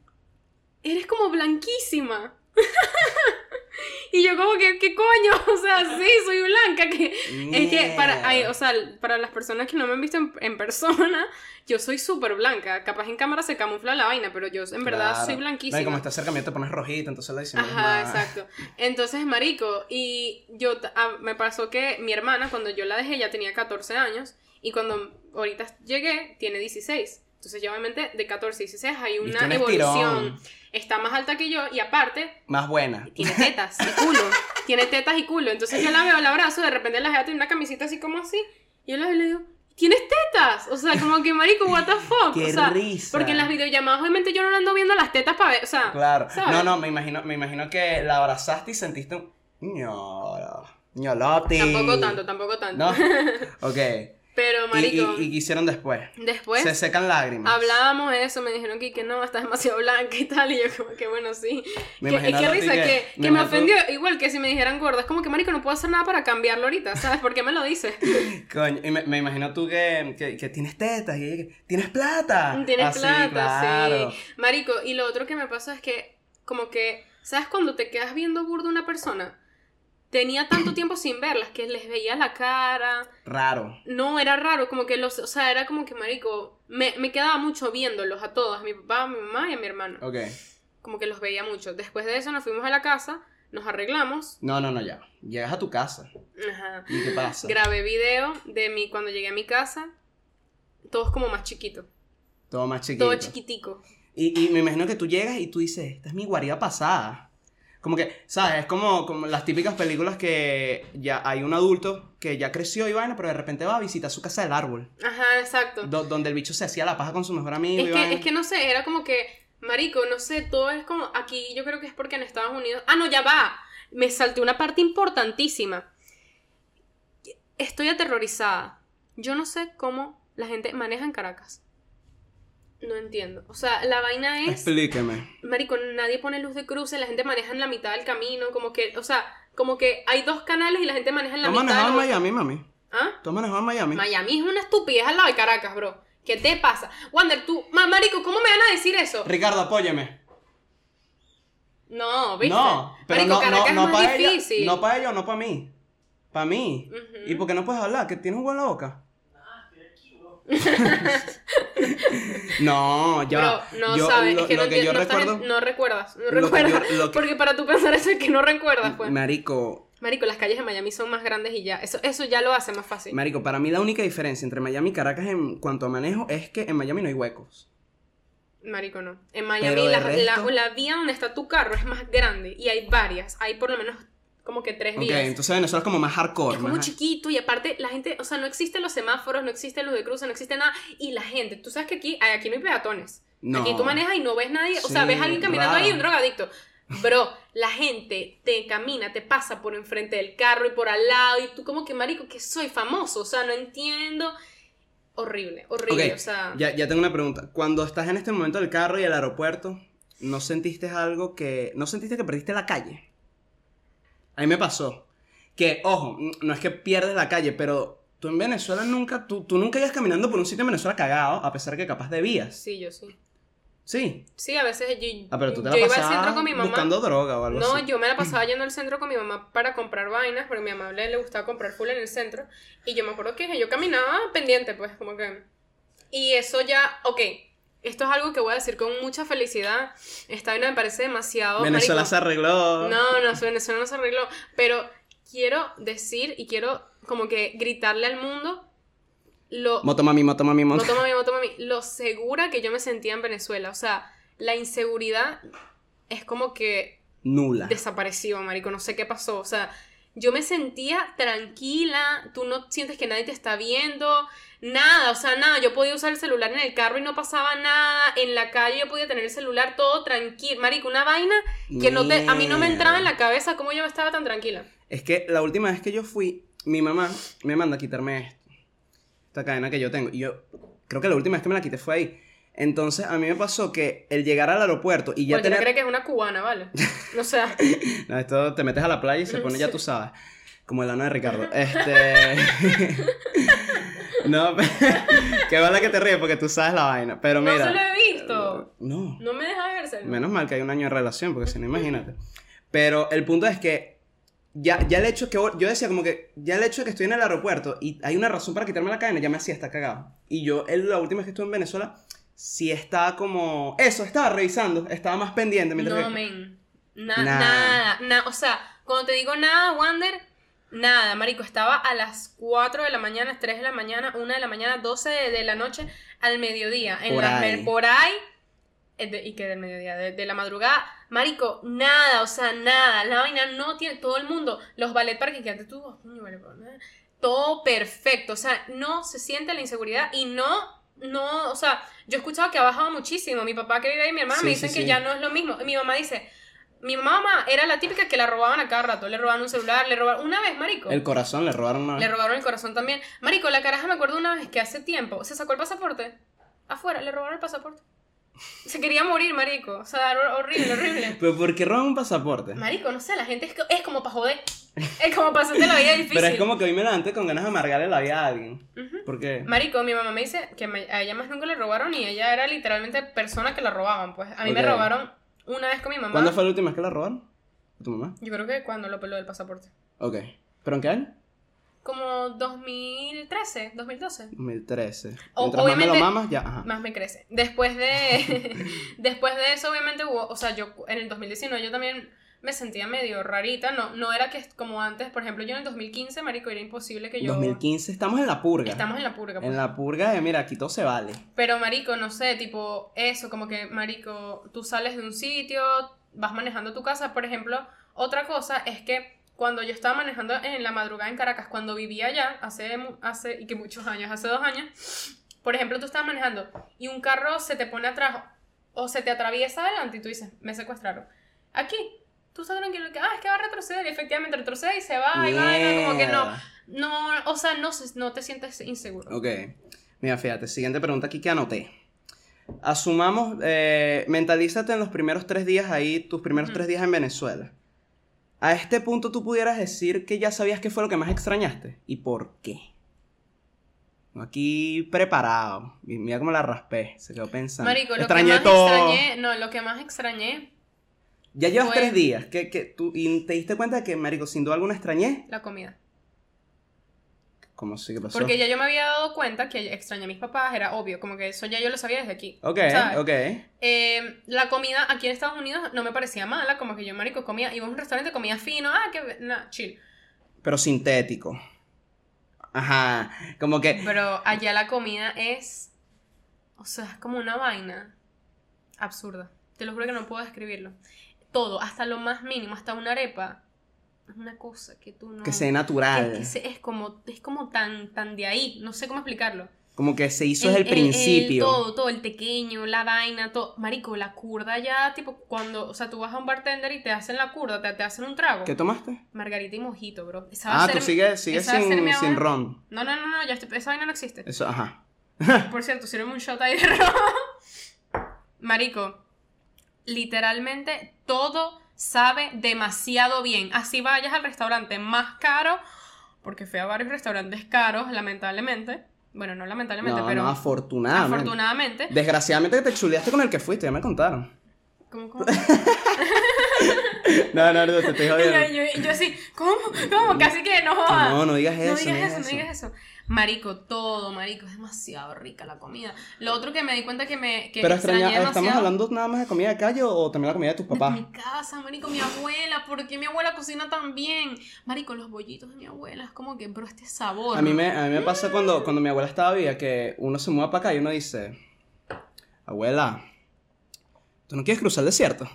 eres como blanquísima. [LAUGHS] y yo como que, ¿qué coño? [LAUGHS] O sea, sí, soy blanca. Que... Es que para, ay, o sea, para las personas que no me han visto en, en persona, [LAUGHS] yo soy súper blanca. Capaz en cámara se camufla la vaina, pero yo en verdad soy blanquísima. como está cerca mío te pones rojita, entonces la dicen Ajá, exacto. Entonces, marico, y yo t- ah, me pasó que mi hermana, cuando yo la dejé, ya tenía 14 años, y cuando ahorita llegué, tiene 16. Entonces, ya obviamente, de 14 a 16 hay una un evolución. estirón. Está más alta que yo, y aparte, Más buena. tiene tetas y culo. [LAUGHS] tiene tetas y culo. Entonces, yo la veo, la abrazo, de repente la veo tiene una camisita así como así, y yo la veo y le digo, ¿tienes tetas? O sea, como que, marico, what the fuck. Qué o sea, risa. Porque en las videollamadas, obviamente, yo no ando viendo las tetas para ver, o sea, Claro. ¿sabes? No, no, me imagino, me imagino que la abrazaste y sentiste un. ño- ñolote. Tampoco tanto, tampoco tanto. No. [LAUGHS] Ok. Pero, Y, marico, y, y qué hicieron después. después Se secan lágrimas. hablábamos eso, me dijeron que, que no, estás demasiado blanca y tal, y yo como que bueno, sí. Me que, y qué risa, que- que, me que me imagino- ofendió, igual que si me dijeran gorda, es como que, marico, no puedo hacer nada para cambiarlo ahorita, ¿sabes? ¿Por qué me lo dices? [LAUGHS] Coño, y me, me imagino tú que, que, tienes tetas y que, tienes plata. Tienes Así, plata, claro. sí. Marico, y lo otro que me pasa es que, como que, ¿sabes cuando te quedas viendo burdo una persona? Tenía tanto tiempo sin verlas que les veía la cara, Raro. No, era raro, como que los, o sea, era como que, marico, me, me quedaba mucho viéndolos a todos, a mi papá, a mi mamá y a mi hermano. Ok. Como que los veía mucho. Después de eso nos fuimos a la casa, nos arreglamos. No, no, no, ya. Llegas a tu casa. Ajá. ¿Y qué pasa? Grabé video de mi cuando llegué a mi casa. Todo es como más chiquito. Todo más chiquito. Todo chiquitico. Y, y me imagino que tú llegas y tú dices, esta es mi guarida pasada. Como que, ¿sabes? Es como, como las típicas películas que ya hay un adulto que ya creció y vaina, pero de repente va a visitar su casa del árbol. Ajá, exacto. do- donde el bicho se hacía la paja con su mejor amigo. Es y que, vaina. es que no sé, era como que, marico, no sé, todo es como, aquí yo creo que es porque en Estados Unidos, ah, no, ya va, me salté una parte importantísima. Estoy aterrorizada. Yo no sé cómo la gente maneja en Caracas. No entiendo. O sea, la vaina es, Explíqueme. marico, nadie pone luz de cruce, la gente maneja en la mitad del camino, como que, o sea, como que hay dos canales y la gente maneja en la ¿Tú mitad. manejado en. Miami, mami? ¿Ah? ¿Tú has manejado en Miami? Miami es una estupidez al lado de Caracas, bro. ¿Qué te pasa? Wander, tú, ma- marico, ¿cómo me van a decir eso? Ricardo, apóyeme. No, ¿viste? No, pero marico, no, Caracas no, no es más para ella. difícil. No para ella o no para mí. Para mí. ¿Y por qué no puedes hablar? ¿Que tienes un huevo en la boca? [LAUGHS] no, ya. Bro, no yo, sabes, lo, es que, lo no, que yo no en- recuerdo. no recuerdas, no recuerdas. yo- lo que- Porque para tú pensar eso es que no recuerdas, pues. Marico, Marico, las calles de Miami son más grandes y ya. Eso, eso ya lo hace más fácil. Marico, para mí la única diferencia entre Miami y Caracas en cuanto a manejo es que en Miami no hay huecos. Marico, no. En Miami Pero la, resto- la- la vía donde está tu carro es más grande y hay varias. Hay por lo menos como que tres Ok, vías. entonces Venezuela es como más hardcore. Es como más- chiquito y aparte la gente, o sea, no existen los semáforos, no existe luz de cruce, no existe nada. Y la gente, tú sabes que aquí, aquí no hay peatones. No. Aquí tú manejas y no ves nadie, o sea, ves a alguien caminando raro. ahí, un drogadicto. Bro, la gente te camina, te pasa por enfrente del carro y por al lado y tú como que, marico, que soy famoso, o sea, no entiendo. Horrible, horrible, Ok, o sea... ya, ya tengo una pregunta. Cuando estás en este momento del carro y el aeropuerto, ¿no sentiste algo que... ¿No sentiste que perdiste la calle? A mí me pasó. Que, ojo, no es que pierdes la calle, pero tú en Venezuela nunca... Tú, tú nunca ibas caminando por un sitio en Venezuela cagado, a pesar de que capaz debías. Sí, yo sí. Sí. Sí, a veces yo, Ah, pero tú te yo la iba al centro con mi mamá. buscando droga o algo No, así. yo me la [CLEARS THROAT] pasaba yendo al centro con mi mamá para comprar vainas, porque a mi mamá le, le gustaba comprar full en el centro. Y yo me acuerdo que yo caminaba pendiente, pues, como que. Y eso ya, ok. Esto es algo que voy a decir con mucha felicidad. Esta vaina me parece demasiado. Venezuela marico. se arregló. No, no, Venezuela no se arregló. Pero quiero decir y quiero como que gritarle al mundo lo, Motomami, motomami, motomami. Motomami, motomami, lo segura que yo me sentía en Venezuela. O sea, la inseguridad es como que Nula. desapareció, marico. No sé qué pasó. O sea, yo me sentía tranquila. Tú no sientes que nadie te está viendo. Nada, o sea, nada. Yo podía usar el celular en el carro y no pasaba nada. En la calle yo podía tener el celular todo tranquilo. Marico, una vaina que no te, a mí no me entraba en la cabeza cómo yo estaba tan tranquila. Es que la última vez que yo fui, mi mamá me manda a quitarme esto. Esta cadena que yo tengo. Y yo creo que la última vez que me la quité fue ahí. Entonces a mí me pasó que el llegar al aeropuerto y ya tener... cree que es una cubana, ¿vale? O sea, [LAUGHS] No, esto te metes a la playa y se pone, ya tú [LAUGHS] sabes. Como el ano de Ricardo. Este. [LAUGHS] no, qué vale que te ríes porque tú sabes la vaina. Pero no mira. se lo he visto. No. No me deja verse. Menos mal que hay un año de relación, porque si no, imagínate. Pero el punto es que ya, ya el hecho que yo decía como que ya el hecho de que estoy en el aeropuerto y hay una razón para quitarme la cadena ya me hacía estar cagado. Y yo el- la última vez que estuve en Venezuela sí estaba como eso, estaba revisando, estaba más pendiente mientras No, que- men. Na- Nada. nada. na- o sea, cuando te digo nada, Wander, nada, marico. Estaba a las 4 de la mañana, 3 de la mañana, 1 de la mañana, 12 de, de la noche, al mediodía. En Por la, ahí. por ahí. eh, de- ¿Y que del mediodía? De, de la madrugada. Marico, nada, o sea, nada. La vaina no tiene. Todo el mundo. Los ballet parking que antes tú. oh. Todo perfecto. O sea, no se siente la inseguridad y no. No, o sea, yo he escuchado que ha bajado muchísimo. Mi papá que vive ahí, mi hermana, Sí, me sí, dicen que sí. ya no es lo mismo. Mi mamá dice, mi mamá era la típica que la robaban a cada rato. Le robaban un celular, le robaban. Una vez, marico. el corazón le robaron una Le robaron el corazón también. Marico, la caraja me acuerdo una vez que hace tiempo se sacó el pasaporte. Afuera, le robaron el pasaporte. Se quería morir, marico. O sea, hor- horrible, horrible. [LAUGHS] Pero ¿por qué roban un pasaporte? Marico, no sé, la gente es, co- es como para joder. Es como para hacerte la vida difícil. [LAUGHS] Pero es como que hoy me levanté con ganas de amargarle la vida a alguien. Ujú. ¿Por qué? Marico, mi mamá me dice que me- a ella más nunca le robaron y ella era literalmente persona que la robaban. Pues a mí me Ok. robaron una vez con mi mamá. ¿Cuándo fue la última vez que la robaron? ¿A tu mamá? Yo creo que cuando lo peló del pasaporte. Ok. ¿Pero en qué año? Como 2013, 2012. 2013. O- Mientras más me lo obviamente- mamas, ya, ajá. Más me crece. Después de. [LAUGHS] después de eso, obviamente hubo. O sea, yo en el 2019 yo también me sentía medio rarita. No, no era que como antes, por ejemplo, yo en el 2015, marico, era imposible que yo... 2015 estamos en la purga. Estamos en la purga. pues. En la purga de, mira, aquí todo se vale. Pero, marico, no sé, tipo, eso, como que, marico, tú sales de un sitio, vas manejando tu casa, por ejemplo. Otra cosa es que cuando yo estaba manejando en la madrugada en Caracas, cuando vivía allá, hace, hace, y que muchos años, hace dos años, por ejemplo, tú estabas manejando y un carro se te pone atrás o se te atraviesa adelante y tú dices, me secuestraron. Aquí, tú estás tranquilo, que, ah, es que va a retroceder, y efectivamente retrocede y se va, y va, y va, como que no, no, o sea, no, no te sientes inseguro. Ok. Mira, fíjate, siguiente pregunta aquí que anoté. Asumamos, eh, mentalízate en los primeros tres días ahí, tus primeros Ujú. tres días en Venezuela. A este punto tú pudieras decir que ya sabías qué fue lo que más extrañaste y por qué. Aquí preparado. Y mira cómo la raspé. Se quedó pensando. Marico, lo Extrañé que más todo. extrañé, no, lo que más extrañé, Ya llevas fue- tres días. Que, que tú, y te diste cuenta de que, Marico, sin duda alguna extrañé. la comida. Porque ya yo me había dado cuenta que extrañé a mis papás, era obvio, como que eso ya yo lo sabía desde aquí. Ok, ¿sabes? ok. Eh, la comida aquí en Estados Unidos no me parecía mala, como que yo, marico, comía, iba a un restaurante, comía fino, ah, que, nah, chill. Pero sintético. Ajá. Como que. Pero allá la comida es, o sea, es como una vaina absurda. Te lo juro que no puedo describirlo. Todo, hasta lo más mínimo, hasta una arepa, una cosa que tú no... Que sea natural. que- que se- es como, es como tan, tan de ahí, no sé cómo explicarlo. Como que se hizo El- desde el principio. todo, todo, el pequeño, la vaina, todo. Marico, la curda ya, tipo, cuando, o sea, tú vas a un bartender y te hacen la curda, te, te hacen un trago. ¿Qué tomaste? Margarita y mojito, bro. Esa va a Ah, ser tú sigues, a mi sin, sin ron. No, no, no, no, ya estoy- esa vaina no existe. Eso, ajá. [LAUGHS] Por cierto, sirve un shot ahí de ron. Marico, literalmente todo sabe demasiado bien. Así vayas al restaurante más caro, porque fui a varios restaurantes caros, lamentablemente. Bueno, no lamentablemente, No, pero no, afortunadamente. afortunadamente. Desgraciadamente te chuleaste con el que fuiste, ya me contaron. ¿Cómo, cómo? [LAUGHS] [LAUGHS] No, no, no, te estoy Y yo, jodiendo. yo, yo así, ¿cómo? ¿Cómo? Casi que no jodas. No, no digas eso. No digas eso, no digas eso. Marico, todo, marico, es demasiado rica la comida. Lo otro que me di cuenta que me que Pero extraña, ¿estamos demasiado- hablando nada más de comida de calle o también la comida de tus papás? Mi casa, marico, mi abuela, ¿por qué mi abuela cocina tan bien? Marico, los bollitos de mi abuela, es como que, bro, este sabor. A mí me, a mí me pasa cuando, cuando mi abuela estaba viva que uno se mueva para acá y uno dice, abuela, ¿tú no quieres cruzar el desierto?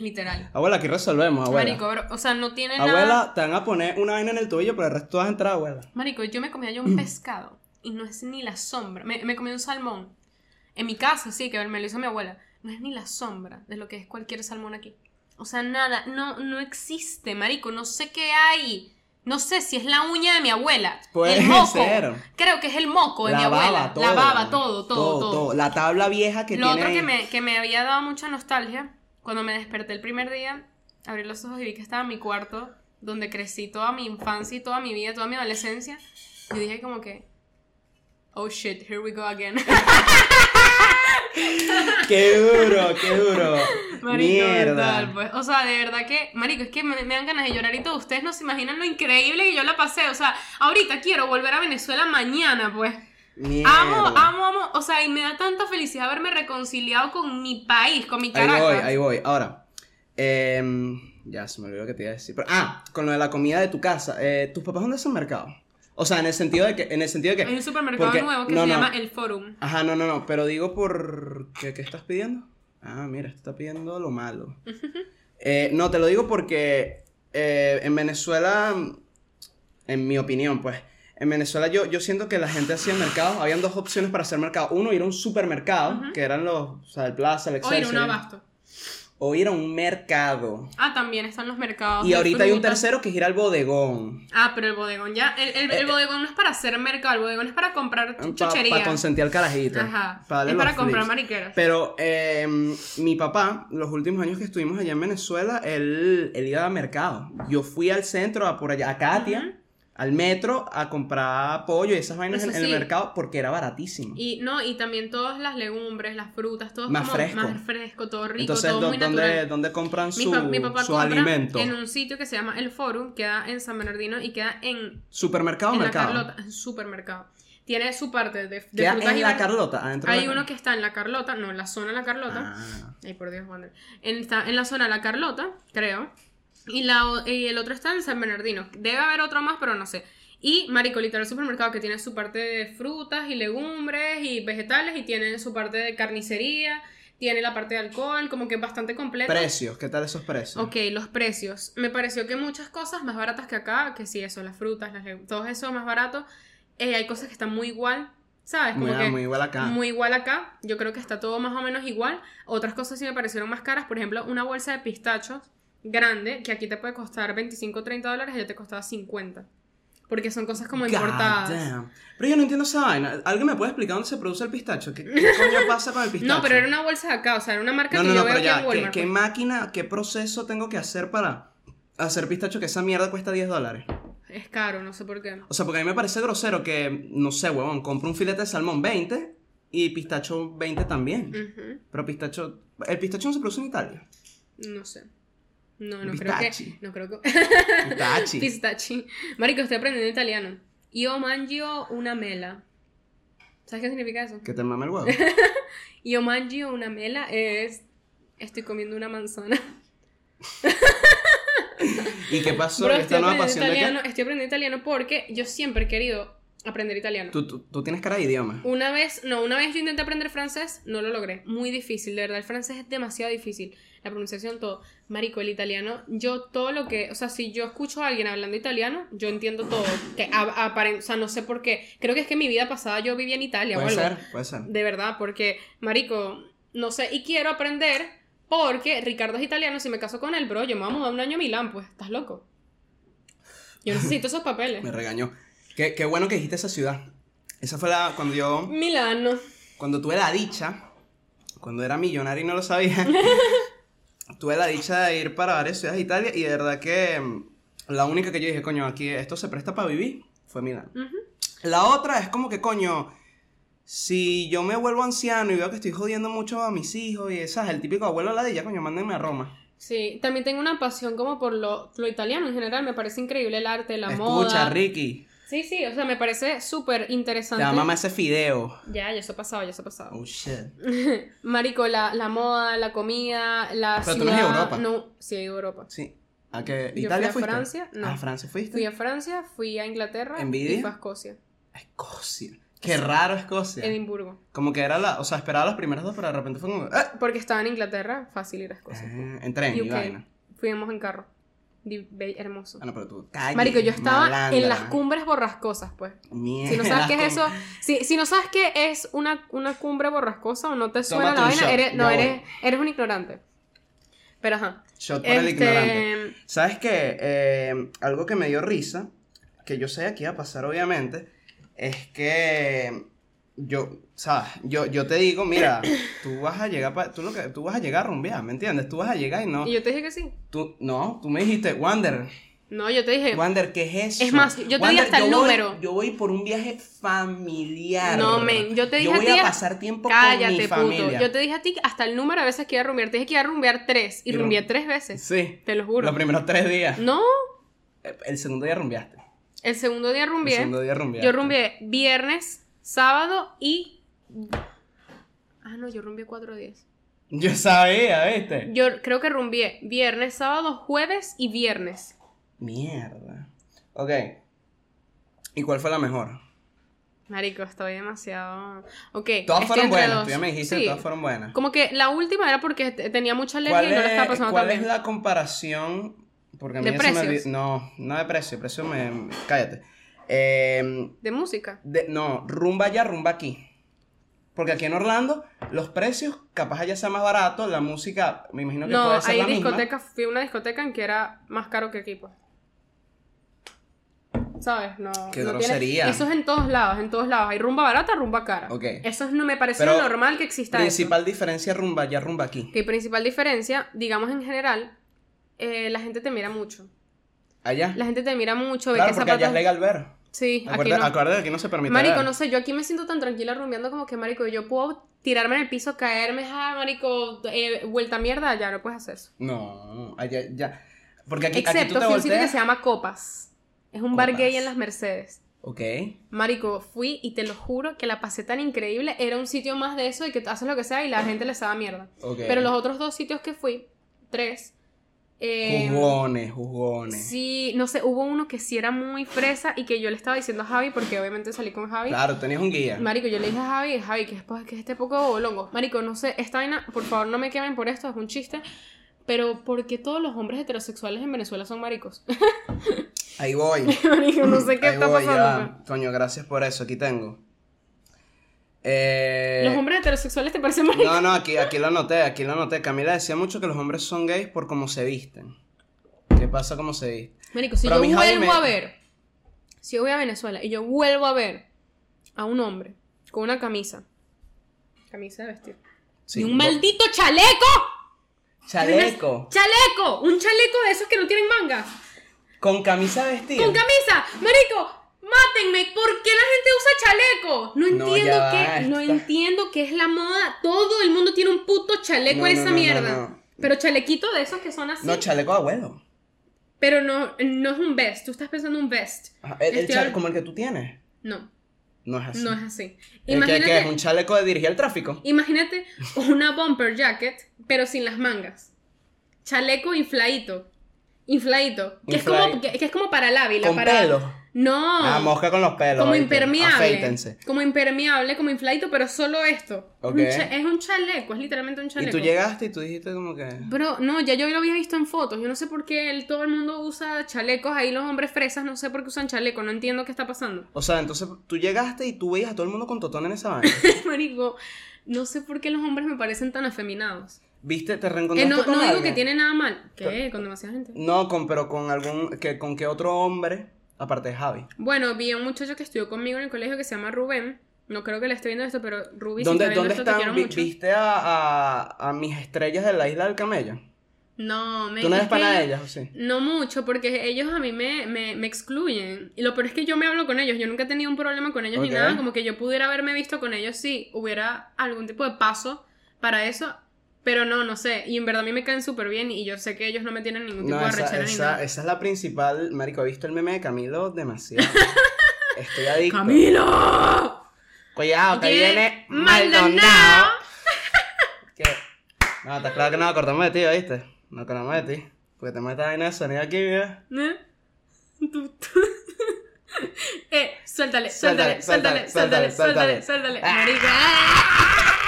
Literal. Abuela, aquí resolvemos, abuela. Marico, bro, o sea, no tiene nada... abuela, te van a poner una vaina en el tobillo, pero el resto vas a entrar, abuela. Marico, yo me comía yo un pescado y no es ni la sombra. Me, me comí un salmón. En mi casa, sí, que me lo hizo mi abuela. No es ni la sombra de lo que es cualquier salmón aquí. O sea, nada, no, no existe, marico. No sé qué hay. No sé si es la uña de mi abuela. Puede el [LAUGHS] moco. ser. Creo que es el moco de mi la abuela. baba, todo. La baba, todo, todo, todo. La tabla vieja que Lo tiene otro que me, que me había dado mucha nostalgia, cuando me desperté el primer día, abrí los ojos y vi que estaba en mi cuarto, donde crecí toda mi infancia y toda mi vida, toda mi adolescencia. Y dije como que, oh shit, here we go again. [LAUGHS] Qué duro, qué duro. Marico, Mierda. pues. O sea, de verdad que, marico, es que me, me dan ganas de llorar y todo. Ustedes no se imaginan lo increíble que yo la pasé. O sea, ahorita quiero volver a Venezuela mañana, pues. Mierda. Amo, amo, amo. O sea, y me da tanta felicidad haberme reconciliado con mi país, con mi Ahí Caracas. voy, ahí voy. Ahora, em, ya se me olvidó que te iba a decir. Pero, ah, con lo de la comida de tu casa. eh, ¿Tus papás dónde hacen mercado? O sea, en el sentido de que, en el sentido de que. Hay un supermercado porque- nuevo que no, se no. llama El Forum. Ajá, no, no, no. Pero digo por. ¿Qué, qué estás pidiendo? Ah, mira, está pidiendo lo malo. [LAUGHS] Eh, no, te lo digo porque eh, en Venezuela, en mi opinión, pues, en Venezuela yo, yo siento que la gente hacía mercado. Habían dos opciones para hacer mercado. Uno, ir a un supermercado, Ujú. que eran los, o sea, el Plaza, el O ir a Excelsior. un abasto. O ir a un mercado. Ah, también están los mercados. Y ahorita hay un tercero que es ir al bodegón. Ah, pero el bodegón ya. El, el, el Eh, bodegón no es para hacer mercado, el bodegón es para comprar Para chuchería. consentir al carajito. Ajá. pa' darle es para comprar flips. mariqueras. Pero eh, mi papá, los últimos años que estuvimos allá en Venezuela, él, él iba a mercado. Yo fui al centro, a por allá, a Katia. Al metro, a comprar pollo y esas vainas en, Eso en el mercado porque era baratísimo. Y no, y también todas las legumbres, las frutas, todo Más como fresco. más fresco, todo rico, Entonces, todo ¿dó- muy ¿dónde, natural. ¿dónde compran Mi, su, pa- mi papá su compra alimento? en un sitio que se llama El Forum, queda en San Bernardino y queda en, ¿Supermercado o en la mercado? Carlota, en supermercado. Tiene su parte de, de Queda frutas en y la Carlota, adentro de Hay la- uno que está en la Carlota, no, en la zona de la Carlota. Ah. Ay, por Dios, Wander. En, está en la zona de la Carlota, creo. Y, la, y el otro está en San Bernardino. Debe haber otro más, pero no sé. Y Marico, literal, el supermercado que tiene su parte de frutas y legumbres y vegetales y tiene su parte de carnicería, tiene la parte de alcohol, como que bastante completo. Precios, ¿qué tal esos precios? Ok, los precios. Me pareció que muchas cosas más baratas que acá, que sí, eso, las frutas, las todo eso más barato. Eh, hay cosas que están muy igual, ¿sabes? Como Muy, que muy igual acá. muy igual acá. Yo creo que está todo más o menos igual. Otras cosas sí me parecieron más caras. Por ejemplo, una bolsa de pistachos grande, que aquí te puede costar 25 o 30 dólares, allá te costaba 50. Porque son cosas como God importadas. damn. Pero yo no entiendo esa vaina. ¿Alguien me puede explicar dónde se produce el pistacho? ¿Qué, qué coño [LAUGHS] pasa con el pistacho? No, pero era una bolsa de acá, o sea, era una marca No, que no, yo no, veo pero aquí en ya. ¿Qué, pues. máquina, qué proceso tengo que hacer para hacer pistacho que esa mierda cuesta 10 dólares? Es caro, no sé por qué. O sea, porque a mí me parece grosero que, no sé, huevón, compro un filete de salmón 20 y pistacho 20 también. Pero pistacho. El pistacho no se produce en Italia. No sé. No, no Pistachi. creo que. No creo que. Pistachi. [LAUGHS] Pistachi. Marico, estoy aprendiendo italiano. Io mangio una mela. ¿Sabes qué significa eso? que te mame el huevo. [LAUGHS] Io mangio una mela es. Estoy comiendo una manzana. [LAUGHS] ¿Y qué pasó? Bro, ¿Y estoy esta nueva aprendiendo pasión de italiano. qué? Estoy aprendiendo italiano porque yo siempre he querido aprender italiano. Tú, tú, tú tienes cara de idioma. Una vez, no, una vez yo intenté aprender francés, no lo logré. Muy difícil, de verdad. El francés es demasiado difícil. La pronunciación, todo. Marico, el italiano, yo todo lo que. O sea, si yo escucho a alguien hablando italiano, yo entiendo todo. Que a- o sea, no sé por qué. Creo que es que en mi vida pasada yo vivía en Italia o Puede algo. ser, puede ser. De verdad, porque, Marico, no sé. Y quiero aprender porque Ricardo es italiano. Si me caso con él, bro, yo me voy a mudar un año a Milán, pues. ¿Estás loco? Yo necesito esos papeles. Me regañó. Qué, qué bueno que dijiste esa ciudad. Esa fue la. Cuando yo. Milano. Cuando tuve la dicha. Cuando era millonario y no lo sabía. [LAUGHS] tuve la dicha de ir para varias ciudades de Italia. Y de verdad que. mm, La única que yo dije, coño, aquí esto se presta para vivir. Fue Milán. Ujú. La otra es como que, coño. Si yo me vuelvo anciano y veo que estoy jodiendo mucho a mis hijos y esas, el típico abuelo de ya, coño, mándenme a Roma. Sí, también tengo una pasión como por lo, lo italiano en general, me parece increíble el arte, la Escucha, moda. Ricky. Sí, sí, o sea, me parece súper Te interesante. da mamá ese fideo. Ya, ya eso ha pasado, ya eso ha pasado. Oh shit. [LAUGHS] Marico, la, la moda, la comida, la Pero tú no ciudad... has ido a Europa. No, sí he ido a Europa. Sí. ¿A qué? Yo ¿Italia fui a fuiste? Francia, no. ¿A Francia fuiste? Fui a Francia, fui a Inglaterra ¿Envidia? y fui a Escocia, Escocia. Qué raro Escocia. Edimburgo. Como que era la, o sea, esperaba las primeras dos, pero de repente fue como, ¡ah! Porque estaba en Inglaterra, fácil ir a Escocia. Eh, en tren y vaina. Fuimos en carro. Hermoso. Ah, no, pero tú, calle, Marico, yo estaba malandra. en las cumbres borrascosas, pues. Mierda, Si no sabes qué es eso, [LAUGHS] si, si no sabes qué es una, una cumbre borrascosa o no te suena la vaina, eres, no, eres, eres un ignorante. Pero ajá. Shot para el ignorante. Este, ¿Sabes qué? Eh, algo que me dio risa, que yo sé que iba a pasar obviamente, es que yo, ¿sabes? Yo, yo te digo, mira, tú vas a llegar, pa- tú, lo que, tú vas a llegar a rumbear, ¿me entiendes? Tú vas a llegar y no, y yo te dije que sí. tú, no, tú me dijiste, Wander, No, yo te dije. Wander, ¿qué es eso? Es más, yo te Wander, hasta el voy- número. yo voy por un viaje familiar. No, men, yo te dije Yo a voy ti. a pasar tiempo con cállate, mi puto. familia. Yo te dije a ti hasta el número de veces que iba a rumbear. Te dije que iba a rumbear tres. Y Y rumbeé tres veces. Sí. Te lo juro. Los primeros tres días. No, El segundo día rumbeaste. el segundo día El rumbeé. segundo día rumbeaste. Yo rumbeé viernes, sábado y. Ah, no, yo rumbeé cuatro días. Yo sabía, ¿viste? Yo creo que rumbié viernes, sábado, jueves y viernes. Mierda. Ok. ¿Y cuál fue la mejor? Marico, estoy demasiado. Ok. Todas fueron buenas, dos. tú ya me dijiste, Sí. todas fueron buenas. Como que la última era porque te- tenía mucha alergia ¿Cuál, y no la estaba es, pasando cuál tan es bien. la comparación? Porque a mí ¿De me precios? olvidó- No, no de precio, precio me... me- Cállate. Eh, De música. de- no, rumba allá, rumba aquí. Porque aquí en Orlando, los precios, capaz allá sea más barato, la música, me imagino que No, puede ser hay la misma. discotecas. Fui a una discoteca en que era más caro que aquí, pues. ¿Sabes? No. Qué no grosería. Eso es en todos lados, en todos lados. Hay rumba barata, rumba cara. Ok. Eso es- no me parece Pero normal que exista eso. Principal diferencia rumba allá, rumba aquí. Que principal diferencia, digamos en general, eh, la gente te mira mucho. Allá. La gente te mira mucho, ve claro, que porque allá es legal ver. Sí, aquí Acuérdate, no. acuérdate que aquí no se permite Marico, no sé, yo aquí me siento tan tranquila rumbeando como que, marico, yo puedo tirarme en el piso, caerme, ah, marico, eh, vuelta mierda, ya no puedes hacer eso. No, allá ya. Porque aquí, aquí Excepto tú te fui a un sitio que se llama Copas. Es un bar gay en las Mercedes. Ok. Marico, fui y te lo juro que la pasé tan increíble. Era un sitio más de eso y que haces lo que sea y la gente les daba mierda. ok. Pero los otros dos sitios que fui, tres, Eh, Jugones, jugones. Sí, no sé, hubo uno que sí era muy fresa y que yo le estaba diciendo a Javi, porque obviamente salí con Javi. Claro, tenías un guía. Marico, yo le dije a Javi, Javi, que es, que es este poco bolongo. Marico, no sé, esta vaina, por favor no me quemen por esto, es un chiste. Pero ¿por qué todos los hombres heterosexuales en Venezuela son maricos? [LAUGHS] Ahí voy. [LAUGHS] Marico, no sé qué Ahí está voy, pasando. ya. Coño, gracias por eso. Aquí tengo. Eh. ¿Los hombres heterosexuales te parecen maricos? No, no, aquí, aquí lo anoté, aquí lo anoté. Camila decía mucho que los hombres son gays por cómo se visten. ¿Qué pasa cómo se visten? Marico, si Pero yo vuelvo me- a ver, si yo voy a Venezuela y yo vuelvo a ver a un hombre con una camisa, camisa de vestir, Sí, y un maldito chaleco, Chaleco. [LAUGHS] chaleco, un chaleco de esos que no tienen manga, Con camisa vestida. con camisa, marico, mátenme, ¿por qué la gente usa chaleco? No No, entiendo ya qué, no entiendo qué es la moda, todo el mundo tiene un puto chaleco No, de no, esa no, no, mierda. no. Pero chalequito de esos que son así. No, chaleco de abuelo. pero no, no es un vest. Tú estás pensando en un vest. Ajá, El, el Estoy chale- hab- como el que tú tienes. No, No es así. no es así. ¿El que, Imagínate, que es un chaleco de dirigir el tráfico? imagínate una bumper jacket, pero sin las mangas. Chaleco infladito. Infladito. Que, es como, que, que es como para el Ávila. Con para... pelo. No. Ah, mosca con los pelos. como impermeable. Afeítense. Como impermeable, como infladito, pero solo esto. Ok. Un cha- es un chaleco, es literalmente un Y chaleco. tú llegaste y tú dijiste como que... Bro, no, ya yo lo había visto en fotos. Yo no sé por qué el- todo el mundo usa chalecos. Ahí los hombres fresas, no sé por qué usan chaleco. No entiendo qué está pasando. O sea, entonces tú llegaste y tú veías a todo el mundo con totón en esa [LAUGHS] vaina. Marico, no sé por qué los hombres me parecen tan afeminados. ¿Viste? ¿Te Eh, reencontraste no con no digo alguien? que tiene nada mal. ¿Qué? Con demasiada gente. No, con, pero con algún... Que, ¿Con qué otro hombre? Aparte de Javi. Bueno, vi a un muchacho que estudió conmigo en el colegio que se llama Rubén. No creo que le esté viendo esto, pero Rubí, si ¿Dónde, está viendo ¿dónde esto, te están? quiero Vi- mucho. ¿Viste a, a, a mis estrellas de la isla del camello? No, me ¿Tú no eres es pana de ellas o sí? No mucho, porque ellos a mí me, me, me excluyen. Y lo peor es que yo me hablo con ellos. Yo nunca he tenido un problema con ellos ni nada. Como que yo pudiera haberme visto con ellos si hubiera algún tipo de paso para eso. Pero no, no sé. Y en verdad a mí me caen súper bien. Y yo sé que ellos no me tienen ningún tipo No, de esa, ni esa, nada. esa es la principal. Marico, he visto el meme de Camilo demasiado. [LAUGHS] Estoy adicto. ¡Camilo! Cuidado, que viene Maldonado. [LAUGHS] ¿Qué? No, está claro que no, cortamos de ti, ¿viste? No cortamos de ti. Porque te metes vaina de sonido aquí, mira. ¿Eh? [LAUGHS] Tú- tú- eh, suéltale, suéltale, Suéltale, suéltale, suéltale, suéltale, suéltale, suéltale, suéltale. Ah.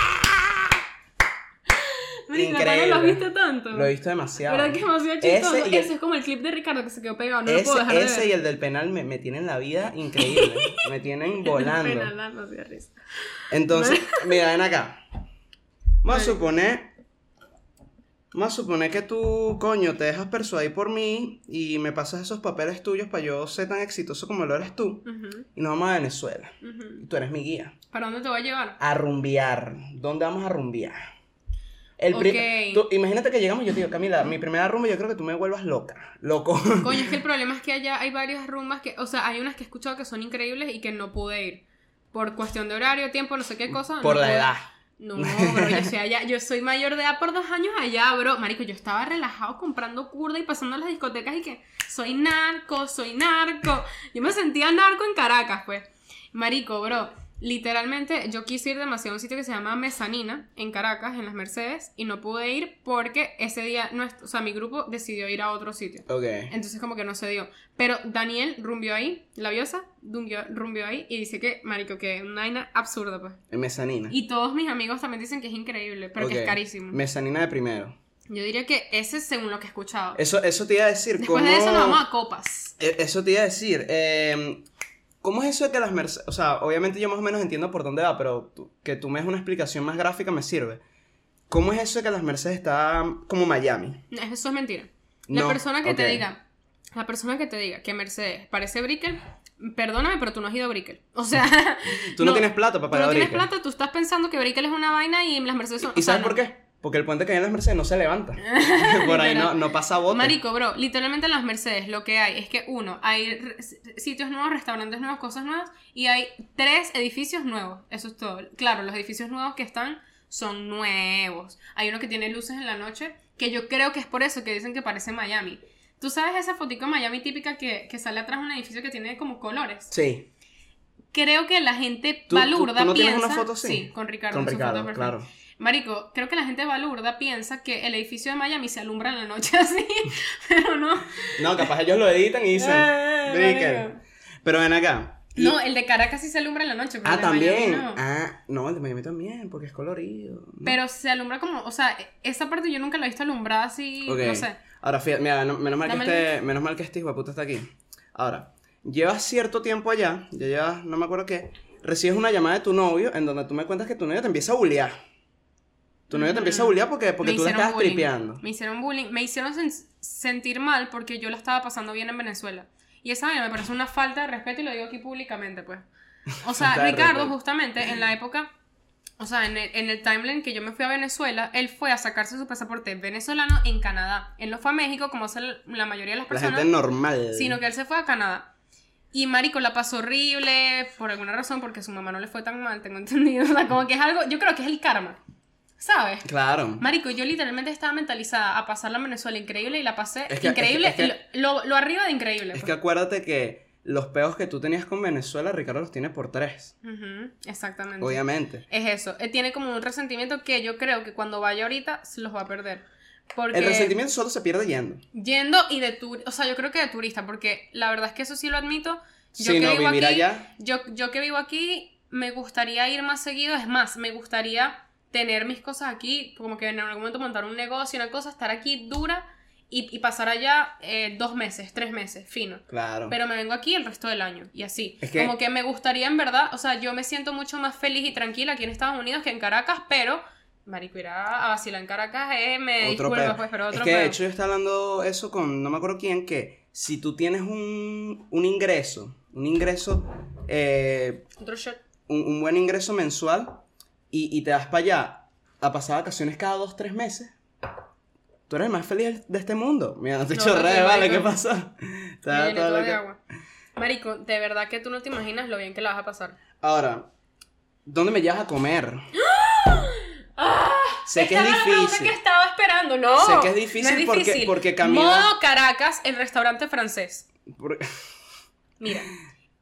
Marica. Marica, ¿no Increíble. lo has visto tanto? Lo he visto demasiado. ¿Verdad que es demasiado chistoso? Ese Ese, el- es como el clip de Ricardo que se quedó pegado, no lo puedo Ese, dejar de ese ver. y el del penal me, me tienen la vida increíble. [LAUGHS] me tienen volando. Pena, da demasiada risa. Entonces, [LAUGHS] mira, ven acá. Vamos a suponer. Vamos a suponer que tú, coño, te dejas persuadir por mí y me pasas esos papeles tuyos para yo ser tan exitoso como lo eres tú. Y nos vamos a Venezuela. Y tú eres mi guía. ¿Para dónde te voy a llevar? A rumbear. ¿Dónde vamos a rumbear? El pri- Ok. tú- imagínate que llegamos y yo te digo, Camila, mi primera rumba yo creo que tú me vuelvas loca. Loco. [LAUGHS] Coño, es que el problema es que allá hay varias rumbas que, o sea, hay unas que he escuchado que son increíbles y que no pude ir. Por cuestión de horario, tiempo, no sé qué cosa. por no la pude. edad. No, bro, yo soy allá, yo soy mayor de edad por dos años allá, bro. Marico, yo estaba relajado comprando curda y pasando a las discotecas y que soy narco, soy narco. Yo me sentía narco en Caracas, pues. Marico, bro, literalmente yo quise ir demasiado a un sitio que se llama Mezanina, en Caracas, en las Mercedes, y no pude ir porque ese día, nuestro, o sea, mi grupo decidió ir a otro sitio. Ok. Entonces como que no se dio. Pero Daniel rumbió ahí, la biosa, rumbió, ahí y dice que, marico, que es una vaina absurda, pues. En mezanina. Y todos mis amigos también dicen que es increíble, pero que es carísimo. Mezanina de primero. Yo diría que ese es según lo que he escuchado. Eso, eso te iba a decir. Después ¿cómo... de eso nos vamos a copas. Eh, Eso te iba a decir. eh, ¿Cómo es eso de que las Mercedes... O sea, obviamente yo más o menos entiendo por dónde va, pero tú- que tú me des una explicación más gráfica me sirve. ¿Cómo es eso de que las Mercedes están como Miami? No, Eso es mentira. La No, persona que te diga, la persona que te diga que Mercedes parece Brickell, perdóname, pero tú no has ido a Brickell. O sea, [LAUGHS] Tú no, tienes plata para tú pagar no tienes plata, tú estás pensando que Brickell es una vaina y las Mercedes son. ¿Y o sea, sabes por qué? Porque el puente que hay en las Mercedes no se levanta. [LAUGHS] por ahí no, pasa bote. Marico, bro, literalmente en las Mercedes lo que hay es que uno, hay sitios nuevos, restaurantes nuevos, cosas nuevas, y hay tres edificios nuevos. Eso es todo. Claro, los edificios nuevos que están son nuevos. Hay uno que tiene luces en la noche, que yo creo que es por eso que dicen que parece Miami. ¿Tú sabes esa fotico de Miami típica que, que sale atrás de un edificio que tiene como colores? Sí. Creo que la gente ¿Tú- tú- tú no tienes piensa... una foto así? Sí, con Ricardo. Con en su foto Ricardo, perfecta. Marico, creo que la gente balurda piensa que el edificio de Miami se alumbra en la noche [LAUGHS] así, pero no. No, capaz ellos lo editan y dicen. Eh, "Bricker". marico. Pero ven acá. y- No, el de Caracas sí se alumbra en la noche, pero Ah, Miami también. no. Ah, no, el de Miami también, porque es colorido. No. Pero se alumbra como, o sea, esa parte yo nunca la he visto alumbrada así, Ok. no sé. Ahora, fíjate, mira, no- menos mal, que el este, menos mal que este hijo de puta está aquí. Ahora, llevas cierto tiempo allá, ya llevas, no me acuerdo qué, recibes una llamada de tu novio en donde tú me cuentas que tu novio te empieza a bullear. Tu novio te empieza a bullear porque, porque Me tú hicieron estás bullying. tripeando. Me hicieron bullying, me hicieron sen- sentir mal porque yo la estaba pasando bien en Venezuela. Y esa vaina me parece una falta de respeto y lo digo aquí públicamente, pues. O [LAUGHS] sea, Ricardo, justamente en la época, o sea, en el, en el timeline que yo me fui a Venezuela, él fue a sacarse su pasaporte venezolano en Canadá. Él no fue a México, como hace la mayoría de las La personas, gente normal. sino que él se fue a Canadá. Y Marico la pasó horrible, por alguna razón, porque su mamá no le fue tan mal, tengo [LAUGHS] entendido. O sea, como que es algo, yo creo que es el karma, ¿sabes? Claro. Marico, yo literalmente estaba mentalizada a pasarla en Venezuela increíble y la pasé Es que- increíble. es que- es lo, lo arriba de increíble. Es pues. que acuérdate que los peos que tú tenías con Venezuela, Ricardo los tiene por tres. Exactamente. Obviamente. Es eso. Él tiene como un resentimiento que yo creo que cuando vaya ahorita se los va a perder. Porque El resentimiento solo se pierde yendo. yendo y de turista, o sea, yo creo que de turista, porque la verdad es que eso sí lo admito. Yo que no, vivo aquí, allá. Yo, yo que vivo aquí, me gustaría ir más seguido. Es más, me gustaría tener mis cosas aquí, como que en algún momento montar un negocio, una cosa, estar aquí dura y, y pasar allá eh, dos meses, tres meses, fino. Claro. Pero me vengo aquí el resto del año y así. Es que- Como que me gustaría en verdad, o sea, yo me siento mucho más feliz y tranquila aquí en Estados Unidos que en Caracas, pero marico ir a vacilar en Caracas eh, me otro disculpa pues, pero otro es que de hecho yo estaba hablando eso con no me acuerdo quién, que si tú tienes un, un ingreso, un ingreso, eh, Otro shot. un, un buen ingreso mensual y, y te vas para allá a pasar vacaciones cada dos, tres meses, tú eres el más feliz de este mundo. Mira, no te No, chorrees, no, vale, marico. ¿qué pasó? Me [LAUGHS] Está todo lo de que- agua. Marico, de verdad que tú no te imaginas lo bien que la vas a pasar. Ahora, ¿dónde me llevas a comer? [GASPS] sé que es ¡Ah! Difícil. que estaba esperando, no. Sé que es difícil no es porque- difícil. porque Camila- Modo Caracas, el restaurante francés. Por- Mira,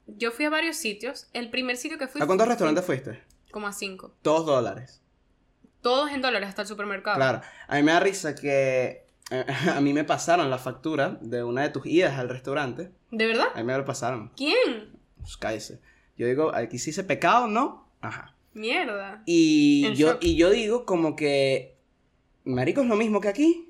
yo fui a varios sitios. El primer sitio que fui ¿A cuántos restaurantes fuiste? Como a cinco. Dos dólares. Todos en dólares hasta el supermercado. Claro. A mí me da risa que eh, [LAUGHS] a mí me pasaron la factura de una de tus idas al restaurante. ¿De verdad? A mí me lo pasaron. ¿Quién? Pues cállese. Yo digo, aquí sí hice pecado, ¿no? Ajá. Mierda. Y En yo, shock. y yo digo como que, marico, es lo mismo que aquí.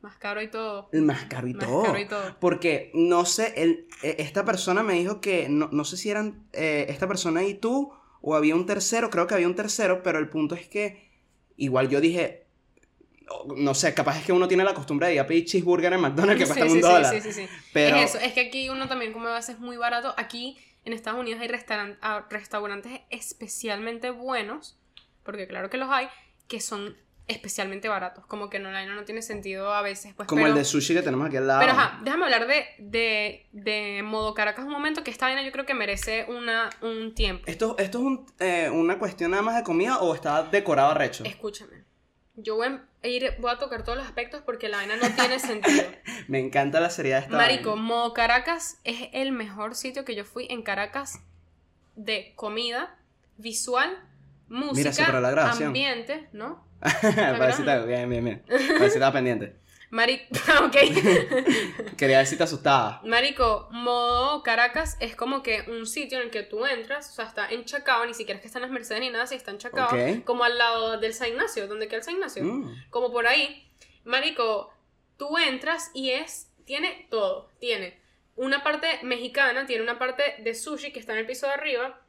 Más caro y todo. El más caro y Más todo. caro y todo. Porque, no sé, el, eh, esta persona me dijo que, no, no sé si eran eh, esta persona y tú, o había un tercero, creo que había un tercero, pero el punto es que, igual yo dije, no, no sé, capaz es que uno tiene la costumbre de ir a pedir cheeseburger en McDonald's que [LAUGHS] Sí, cuestan sí, un sí, dólar. Sí, sí, sí. Pero, Es eso, es que aquí uno también come a veces muy barato. Aquí en Estados Unidos hay restauran- ah, restaurantes especialmente buenos, porque claro que los hay, que son especialmente baratos. Como que no, la vaina no tiene sentido a veces. Pues, como pero, el de sushi que tenemos aquí al lado. Pero ajá, déjame hablar de, de, de modo Caracas un momento, que esta vaina yo creo que merece una, un tiempo. ¿Esto, esto es un, eh, una cuestión nada más de comida o está decorado arrecho? Escúchame. Yo voy a ir, voy a tocar todos los aspectos porque la vaina no tiene sentido. [LAUGHS] Me encanta la seriedad de esta Marico, vaina. Modo Caracas es el mejor sitio que yo fui en Caracas de comida, visual, música, paró la grabación. ambiente, ¿no? [LAUGHS] Parece que bien, bien, bien. Parece que estaba pendiente. Marico, [LAUGHS] ok. [LAUGHS] Quería ver si te asustaba. Marico, modo Caracas es como que un sitio en el que tú entras, o sea, está en Chacao, ni siquiera es que está en las Mercedes ni nada, si está en Chacao, Ok. como al lado del San Ignacio, donde queda el San Ignacio. Mm. como por ahí, marico, tú entras y es, tiene todo, tiene una parte mexicana, tiene una parte de sushi que está en el piso de arriba,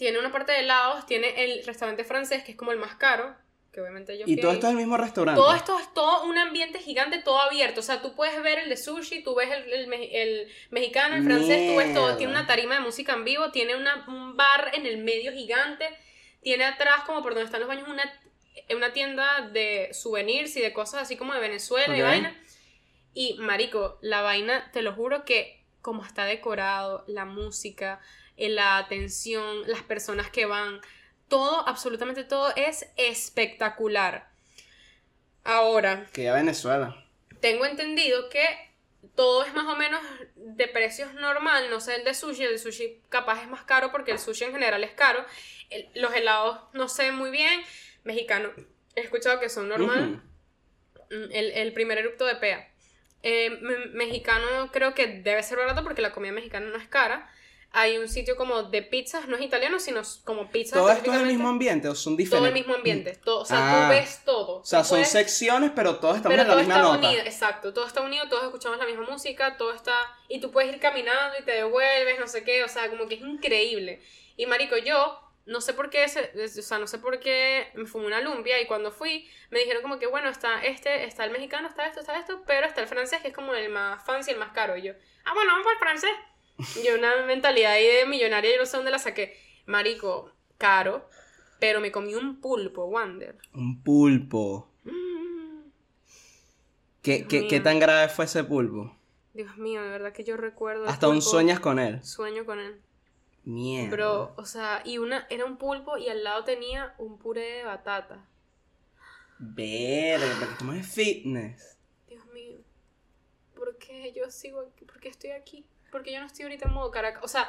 tiene una parte de helados, tiene el restaurante francés que es como el más caro, que obviamente yo Y todo esto es el mismo restaurante. Todo esto es todo un ambiente gigante, todo abierto. O sea, tú puedes ver el de sushi, tú ves el, el el mexicano, el francés, tú ves todo. Tiene una tarima de música en vivo, tiene una- un bar en el medio gigante, tiene atrás, como por donde están los baños, una, una tienda de souvenirs y de cosas así como de Venezuela y vaina. Y, marico, la vaina, te lo juro que como está decorado, la música, la atención, las personas que van, todo, absolutamente todo es espectacular. Ahora, Que ya Venezuela. tengo entendido que todo es más o menos de precios normal, no sé el de sushi, el de sushi capaz es más caro porque el sushi en general es caro. El- los helados no sé muy bien, mexicano he escuchado que son normal. Mm, El, el primer erupto de PEA. Eh, me- mexicano creo que debe ser barato porque la comida mexicana no es cara. Hay un sitio como de pizzas, no es italiano, sino como pizza. ¿Todo esto es el mismo ambiente o son Todo diferentes? el mismo ambiente. Todo, o sea, Ah. tú ves todo. O sea, son puedes- secciones, pero todos estamos pero en la todo misma está nota. unido, exacto, todo está unido, todos escuchamos la misma música, todo está... Y tú puedes ir caminando y te devuelves, no sé qué, o sea, como que es increíble. Y marico, yo no sé por qué, o sea, no sé por qué me fumé una lumpia y cuando fui me dijeron como que, bueno, está este, está el mexicano, está esto, está esto, pero está el francés que es como el más fancy, el más caro. Y yo, ah, bueno, vamos por el francés. Yo una mentalidad ahí de millonaria, yo no sé dónde la saqué. Marico, caro, pero me comí un pulpo, Wander. Un pulpo. Mm. ¿Qué, qué, qué tan grave fue ese pulpo? Dios mío, de verdad que yo recuerdo. Hasta un pulpo, sueñas con él. Sueño con él. Mierda. Bro, o sea, y una era un pulpo y al lado tenía un puré de batata. Verga, porque estamos en fitness. Dios mío. ¿Por qué yo sigo aquí? ¿Por qué estoy aquí? Porque yo no estoy ahorita en modo Caracas. O sea,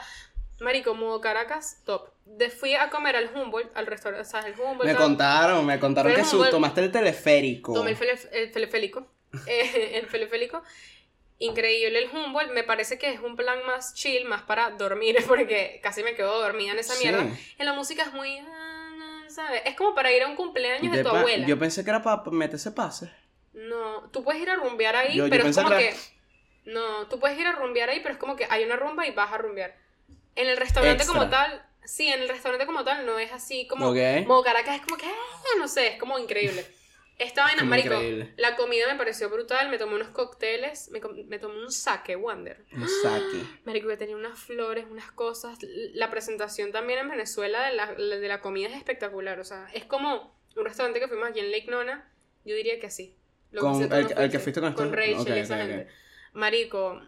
marico, modo Caracas, top. De, fui a comer al Humboldt, al restaurante, o sea, el Humboldt. Me contaron, me contaron que su, tomaste el teleférico. Tomé el, fele- el teleférico. [LAUGHS] eh, el teleférico. Increíble el Humboldt. Me parece que es un plan más chill, más para dormir, [LAUGHS] porque casi me quedo dormida en esa Sí. mierda. En la música es muy. ah, ¿Sabes? Es como para ir a un cumpleaños de, De tu abuela. Yo pensé que era para meterse pase. No, tú puedes ir a rumbear ahí, Yo- yo pero es pensé como que que. No, tú puedes ir a rumbear ahí, pero es como que hay una rumba y vas a rumbear. En el restaurante como tal, sí, en el restaurante como tal no es así como. Ok. Como Caracas es como que. ah, No sé, es como increíble. Esta vaina, marico, increíble. la comida me pareció brutal, me tomé unos cócteles, me, me tomé un sake Wonder. Un saque. [GASPS] Marico, que tenía unas flores, unas cosas. La presentación también en Venezuela de la, de la comida es espectacular. O sea, es como un restaurante que fuimos aquí en Lake Nona. Yo diría que sí. Lo Con el- no el que fuiste con Con Rachel ok, y esa gente. Marico,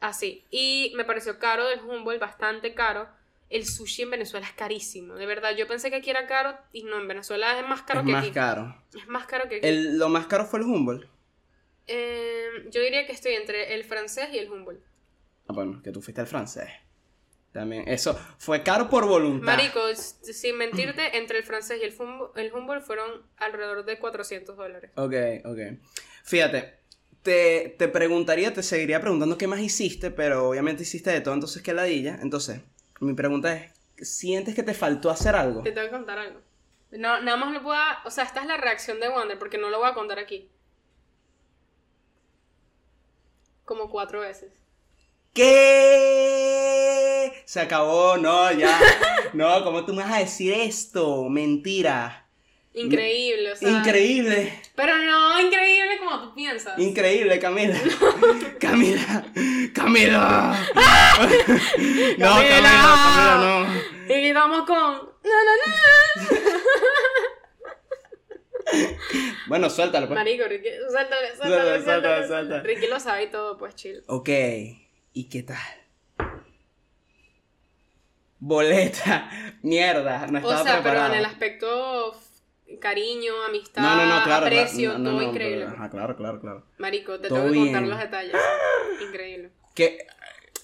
así. Y me pareció caro del Humboldt, bastante caro. El sushi en Venezuela es carísimo. De verdad, yo pensé que aquí era caro y no, en Venezuela es más caro Es que más aquí. caro. Es más caro que aquí. El, lo más caro fue el Humboldt. Eh, yo diría que estoy entre el francés y el Humboldt. Ah, bueno, que tú fuiste al francés. También. Eso fue caro por voluntad. Marico, sin mentirte, [CLEARS THROAT] entre el francés y el, el Humboldt fueron alrededor de 400 dólares. Ok, ok. Fíjate, te, te preguntaría, te seguiría preguntando qué más hiciste, pero obviamente hiciste de todo, entonces qué ladilla. Entonces, mi pregunta es, ¿sientes que te faltó hacer algo? Te tengo que contar algo. No, nada más lo puedo... O sea, esta es la reacción de Wander, porque no lo voy a contar aquí. Como cuatro veces. ¿Qué? Se acabó, no, ya. [LAUGHS] No, ¿cómo tú me vas a decir esto? Mentira. Increíble, o sea... Increíble. Pero no increíble como tú piensas. Increíble, Camila. [LAUGHS] [LAUGHS] Camila. Camila. no, Camila. Camila, no. Y vamos con... No, no, no. [LAUGHS] Bueno, suéltalo, pues. Marico, Ricky, Suéltalo, suéltalo, suéltale, suéltalo. Ricky lo sabe y todo, pues chill. Ok, ¿y qué tal? Boleta, mierda, no estaba O sea, pero en el aspecto cariño, amistad, no, no, no, claro, aprecio, claro, todo increíble. ajá, claro, claro, claro. Marico, te Todo tengo que contar bien. los detalles. [GASPS] Increíble. Que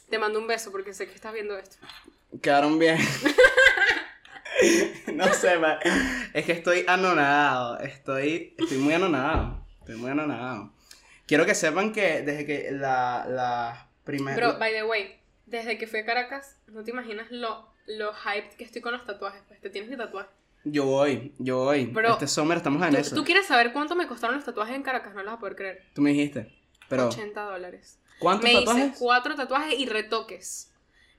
Te mando un beso porque sé que estás viendo esto. quedaron bien. [LAUGHS] no sé, es que estoy anonadado, estoy, estoy muy anonadado, estoy muy anonadado. Quiero que sepan que desde que la, la primera... Bro, by the way, desde que fui a Caracas, no te imaginas lo, lo hyped que estoy con los tatuajes. Pues te tienes que tatuar. Yo voy, yo voy. Bro, este summer estamos en ¿Tú, eso. tú quieres saber cuánto me costaron los tatuajes en Caracas? No lo vas a poder creer. Tú me dijiste. Pero, 80 dólares. ¿cuántos Me hice tatuajes? cuatro tatuajes y retoques.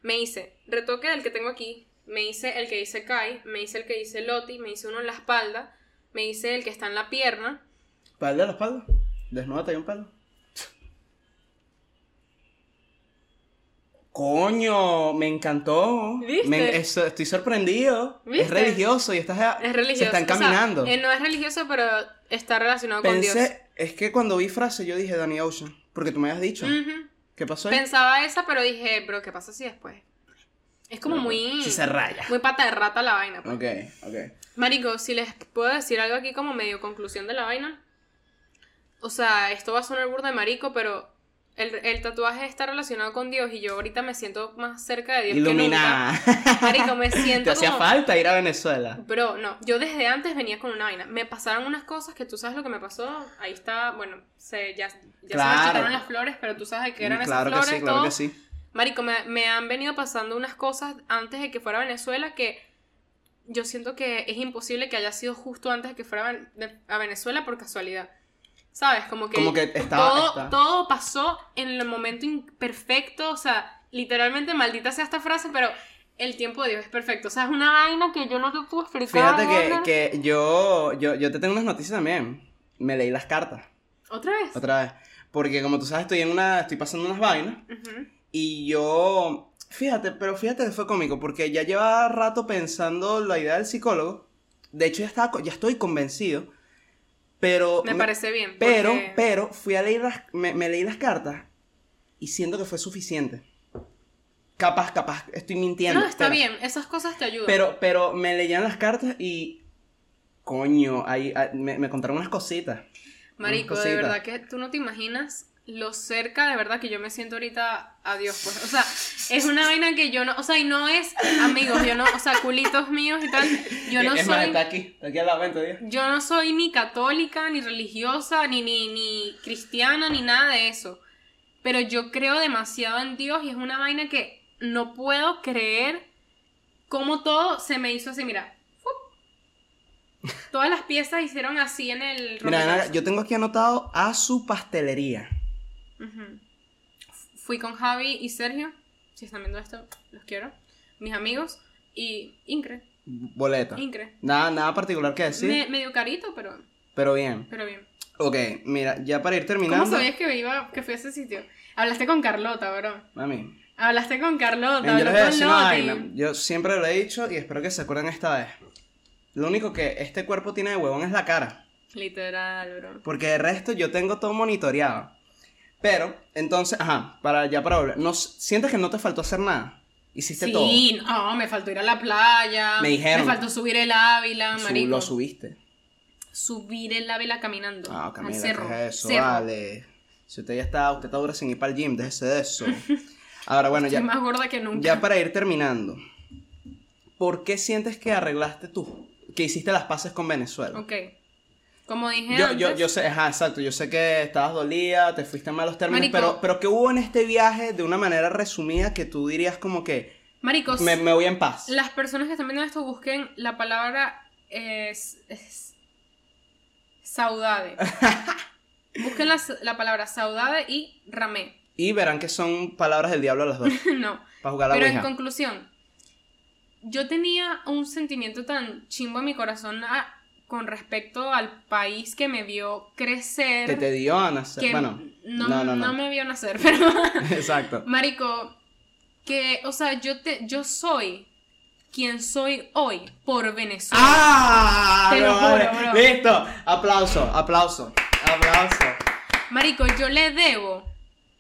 Me hice retoque del que tengo aquí, me hice el que dice Kai, me hice el que dice Loti, me hice uno en la espalda, me hice el que está en la pierna. ¿Para el de la espalda? Desnúdate ahí un pelo. Coño, me encantó. ¿Viste? Me- eso- estoy sorprendido. ¿Viste? Es religioso y estás Es religioso. Se están o sea, caminando. eh, no es religioso, pero está relacionado con Dios. Es que cuando vi frase yo dije Danny Ocean, porque tú me habías dicho. ¿Qué pasó ahí? Pensaba esa, pero dije, bro, ¿qué pasa si después? Es como muy. Si se raya. Muy pata de rata la vaina. pues. Ok, ok. Marico, si les puedo decir algo aquí como medio conclusión de la vaina. O sea, esto va a sonar burda de marico, pero el, el tatuaje está relacionado con Dios y yo ahorita me siento más cerca de Dios que Iluminada. nunca. Marico, me [LAUGHS] siento Te hacía como- falta ir a Venezuela. Bro, no, yo desde antes venía con una vaina. Me pasaron unas cosas que tú sabes lo que me pasó. Ahí está, bueno, se, ya, ya se me quitaron las flores, pero tú sabes que eran claro esas que flores. sí, claro todo. que sí. Marico, me, me han venido pasando unas cosas antes de que fuera a Venezuela que yo siento que es imposible que haya sido justo antes de que fuera a Venezuela por casualidad. ¿Sabes? Como que, Como que estaba- todo, todo pasó en el momento imperfecto. O sea, literalmente maldita sea esta frase, pero el tiempo de Dios es perfecto. O sea, es una vaina que yo no te puedo explicar. Fíjate que, que yo, yo, yo te tengo unas noticias también. Me leí las cartas, ¿Otra vez? otra vez. Porque como tú sabes, estoy en una, estoy pasando unas vainas. Y yo, fíjate, pero fíjate que fue cómico, porque ya llevaba rato pensando la idea del psicólogo. De hecho, ya, estaba, ya estoy convencido. Pero, Me parece bien. pero, porque- pero, fui a leer las, me, me leí las cartas y siento que fue suficiente. Capaz, capaz, estoy mintiendo. No, está pero- bien. Esas cosas te ayudan. Pero, pero me leían las cartas y, coño, ahí, ah, me, me contaron unas cositas. Marico, unas de verdad que tú no te imaginas lo cerca de verdad que yo me siento ahorita a Dios, pues. O sea, es una vaina que yo no, o sea, y no es amigos, yo no, o sea, culitos míos y tal. Yo no es más, soy está aquí, está aquí al lado, Dios. yo no soy ni católica, ni religiosa, ni, ni, ni cristiana, ni nada de eso. Pero yo creo demasiado en Dios y es una vaina que no puedo creer cómo todo se me hizo así, mira. ¡fup! Todas las piezas hicieron así en el Mira, yo tengo aquí anotado a su pastelería. Fui con Javi y Sergio. Si están viendo esto, los quiero. Mis amigos. Y Incre. Boleta. Incre. Nada, nada particular que decir, Me- medio carito, pero, pero bien. pero bien. Ok, mira, ya para ir terminando. ¿Cómo sabías que iba, que fui a ese sitio? Hablaste con Carlota, bro. Mami, Hablaste con Carlota, miren, yo les voy a decir una vaina. Yo siempre lo he dicho y espero que se acuerden esta vez. Lo único que este cuerpo tiene de huevón es la cara. Literal, bro. Porque de resto yo tengo todo monitoreado. Pero, entonces, ajá, para ya para volver. No, sientes que no te faltó hacer nada. Hiciste todo. Sí, no, me faltó ir a la playa. Me dijeron. Me faltó subir el Ávila, marico. lo subiste. subir el Ávila caminando. Ah, al Camila, cerro. ¿qué es eso? cerro. Vale. Si usted ya está, usted está dura sin ir para el gym, déjese de eso. Ahora, bueno, Estoy ya, más gorda que nunca. ya para ir terminando. ¿Por qué sientes que arreglaste tú? Que hiciste las paces con Venezuela. Ok. Como dije Yo, antes. yo, yo sé, ajá, exacto, yo sé que estabas dolida, te fuiste en malos términos, Marico. pero, pero ¿qué hubo en este viaje de una manera resumida que tú dirías como que Maricos, me, me voy en paz? las personas que están viendo esto busquen la palabra es, es- saudade. [LAUGHS] busquen la, la palabra saudade y ramé. Y verán que son palabras del diablo las dos, [LAUGHS] no. para jugar a la Pero en conclusión, yo tenía un sentimiento tan chimbo en mi corazón a- con respecto al país que me vio crecer. Que te dio a nacer. que Bueno, no, no, no, no. me vio nacer, [LAUGHS] pero exacto. Marico, que, o sea, yo te, yo soy quien soy hoy por Venezuela. ¡Ah! Te lo no, juro, vale. bro. Listo. Aplauso, aplauso, aplauso. Marico, yo le debo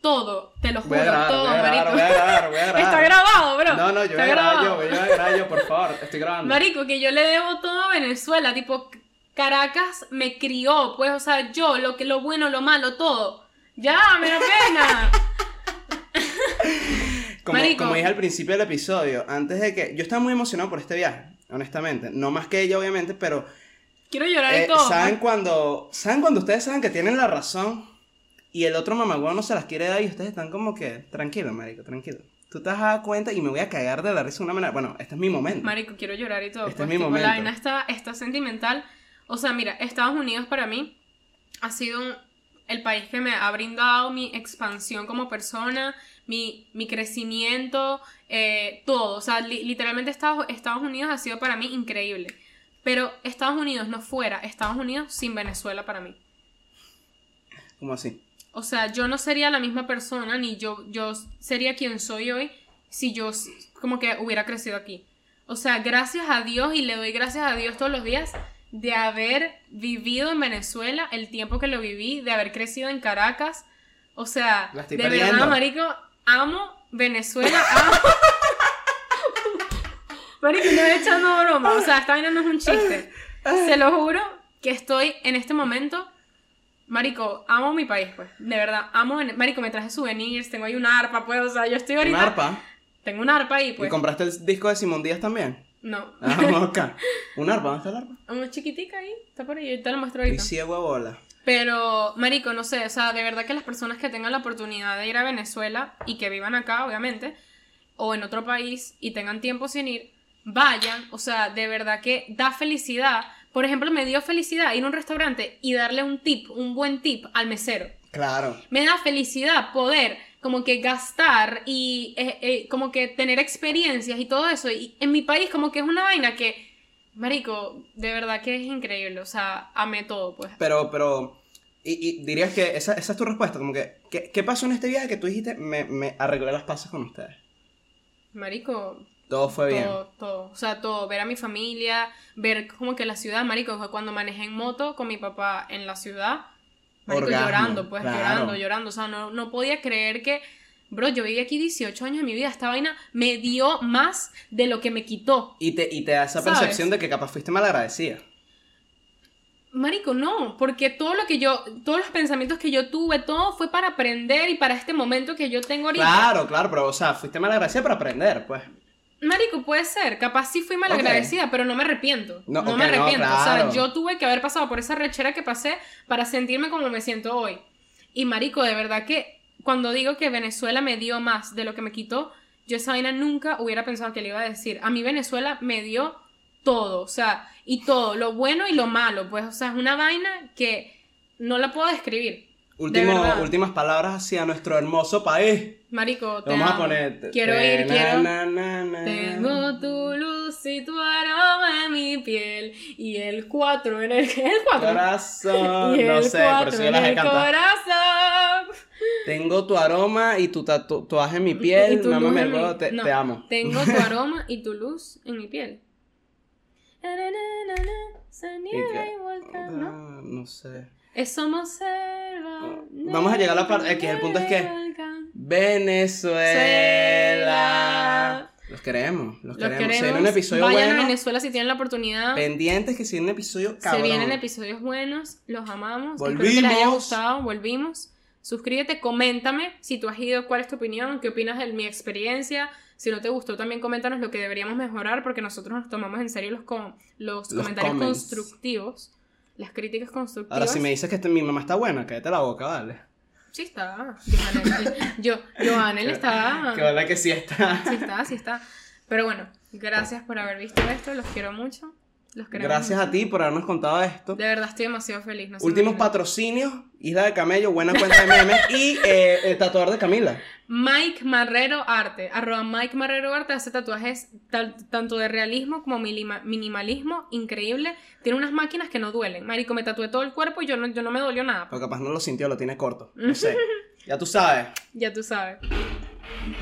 todo, te lo Voy juro, a grabar, todo, voy a grabar, marico. voy a grabar, voy a [LAUGHS] grabar. Está grabado, bro. No, no, yo voy a grabar yo, voy a grabar yo, por favor. Estoy grabando. Marico, que yo le debo todo a Venezuela, tipo Caracas me crió, pues, o sea, yo lo que lo bueno, lo malo, todo. Ya, me da pena. [LAUGHS] Como, Marico. como dije al principio del episodio, antes de que. Yo estaba muy emocionado por este viaje, honestamente. No más que ella, obviamente, pero. Quiero llorar eh, y todo. ¿Saben cuando. ¿Saben cuando ustedes saben que tienen la razón? Y el otro mamagüey no se las quiere dar y ustedes están como que. Tranquilo, marico, tranquilo. Tú te has dado cuenta y me voy a cagar de la risa de una manera. Bueno, este es mi momento. Marico, quiero llorar y todo. Este pues, es mi tipo, momento. La vaina está, está sentimental. O sea, mira, Estados Unidos para mí ha sido un- el país que me ha brindado mi expansión como persona, mi, mi crecimiento, eh, todo. O sea, li- literalmente Estados, Estados Unidos ha sido para mí increíble. Pero Estados Unidos no fuera Estados Unidos sin Venezuela para mí. ¿Cómo así? O sea, yo no sería la misma persona, ni yo, yo sería quien soy hoy si yo como que hubiera crecido aquí. O sea, gracias a Dios y le doy gracias a Dios todos los días de haber vivido en Venezuela el tiempo que lo viví, de haber crecido en Caracas. O sea, de perdiendo. verdad, marico, amo Venezuela, [LAUGHS] amo... marico, no estoy echando broma, o sea, esta vaina no es un chiste. Se lo juro que estoy en este momento Marico, amo mi país, pues. De verdad, amo. Marico, me traje souvenirs, tengo ahí una arpa, pues. O sea, yo estoy ahorita. ¿Un arpa? Tengo una arpa ahí, ¿Y pues. compraste el disco de Simón Díaz también? No. Ah, [LAUGHS] vamos acá. ¿Un arpa? ¿Dónde está el arpa? Una chiquitica ahí, está por ahí, te la muestro Y ciego a bola. Pero, Marico, no sé, o sea, de verdad que las personas que tengan la oportunidad de ir a Venezuela y que vivan acá, obviamente, o en otro país y tengan tiempo sin ir, vayan, o sea, de verdad que da felicidad. Por ejemplo, me dio felicidad ir a un restaurante y darle un tip, un buen tip al mesero. Claro. Me da felicidad poder como que gastar y eh, eh, como que tener experiencias y todo eso. Y en mi país como que es una vaina que, Marico, de verdad que es increíble. O sea, amé todo, pues. Pero, pero. Y, y dirías que esa, esa es tu respuesta. Como que. ¿qué, qué pasó en este viaje que tú dijiste? Me, me arreglé las paces con ustedes. Marico, Todo fue bien. todo, todo. O sea, todo. Ver a mi familia, ver como que la ciudad, marico, fue cuando manejé en moto con mi papá en la ciudad. Marico, Orgasmo, llorando, pues, claro. llorando, llorando. O sea, no, no podía creer que, bro, yo viví aquí 18 años de mi vida. Esta vaina me dio más de lo que me quitó. Y te, y te da esa ¿Sabes? percepción de que capaz fuiste mal agradecida. Marico, no, porque todo lo que yo, todos los pensamientos que yo tuve, todo fue para aprender y para este momento que yo tengo ahorita. Claro, claro, pero, o sea, fuiste mal agradecida para aprender, pues. Marico, puede ser, capaz sí fui malagradecida, pero no me arrepiento. No, me no, arrepiento. O sea, yo tuve que haber pasado por esa rechera que pasé para sentirme como me siento hoy. Y Marico, de verdad que cuando digo que Venezuela me dio más de lo que me quitó, yo esa vaina nunca hubiera pensado que le iba a decir. A mí Venezuela me dio todo, o sea, y todo, lo bueno y lo malo, pues, o sea, es una vaina que no la puedo describir. Último, últimas palabras hacia nuestro hermoso país. Marico, te Vamos a poner. Quiero ir, quiero. na, na, na. Tengo tu luz y tu aroma en mi piel y el 4 en el, [LAUGHS] el 4 Corazón. [LAUGHS] y No el sé, cuatro eso yo en las he el cantado. corazón. Tengo tu aroma y tu tatu- tatuaje en mi piel. Y tu No luz me mi- te, no, te amo. Tengo tu [LAUGHS] aroma y tu luz en mi piel. ¿no? No sé. Es somos selva. Vamos a llegar a la parte- el punto es que-. Venezuela. Los queremos, los, Los queremos. queremos. Se viene un episodio Vayan bueno. a Venezuela si tienen la oportunidad. Pendientes que se viene un episodio cabrón. Se vienen episodios buenos, los amamos. Espero que les haya Volvimos. gustado, volvimos. Suscríbete, coméntame si tú has ido, cuál es tu opinión, qué opinas de mi experiencia. Si no te gustó, también coméntanos lo que deberíamos mejorar, porque nosotros nos tomamos en serio los, com- los, Los comentarios comments. constructivos, las críticas constructivas. Ahora, si me dices que este- mi mamá está buena, cállate la boca, vale. Sí está. Johanel, yo, Johanel está. Que vale que sí está. Sí está, sí está. Pero bueno, gracias por haber visto esto, los quiero mucho. Los queremos Gracias a ti por habernos contado esto. De verdad estoy demasiado feliz. no Últimos patrocinios, Isla de Camello, buena cuenta de memes [LAUGHS] y eh, el tatuador de Camila. Mike Marrero Arte, arroba Mike Marrero Arte, hace tatuajes tal- tanto de realismo como milima- minimalismo, increíble. Tiene unas máquinas que no duelen. Marico, me tatué todo el cuerpo y yo no, yo no me dolió nada. Pero capaz no lo sintió, lo tiene corto. No sé. [LAUGHS] Ya tú sabes. Ya tú sabes.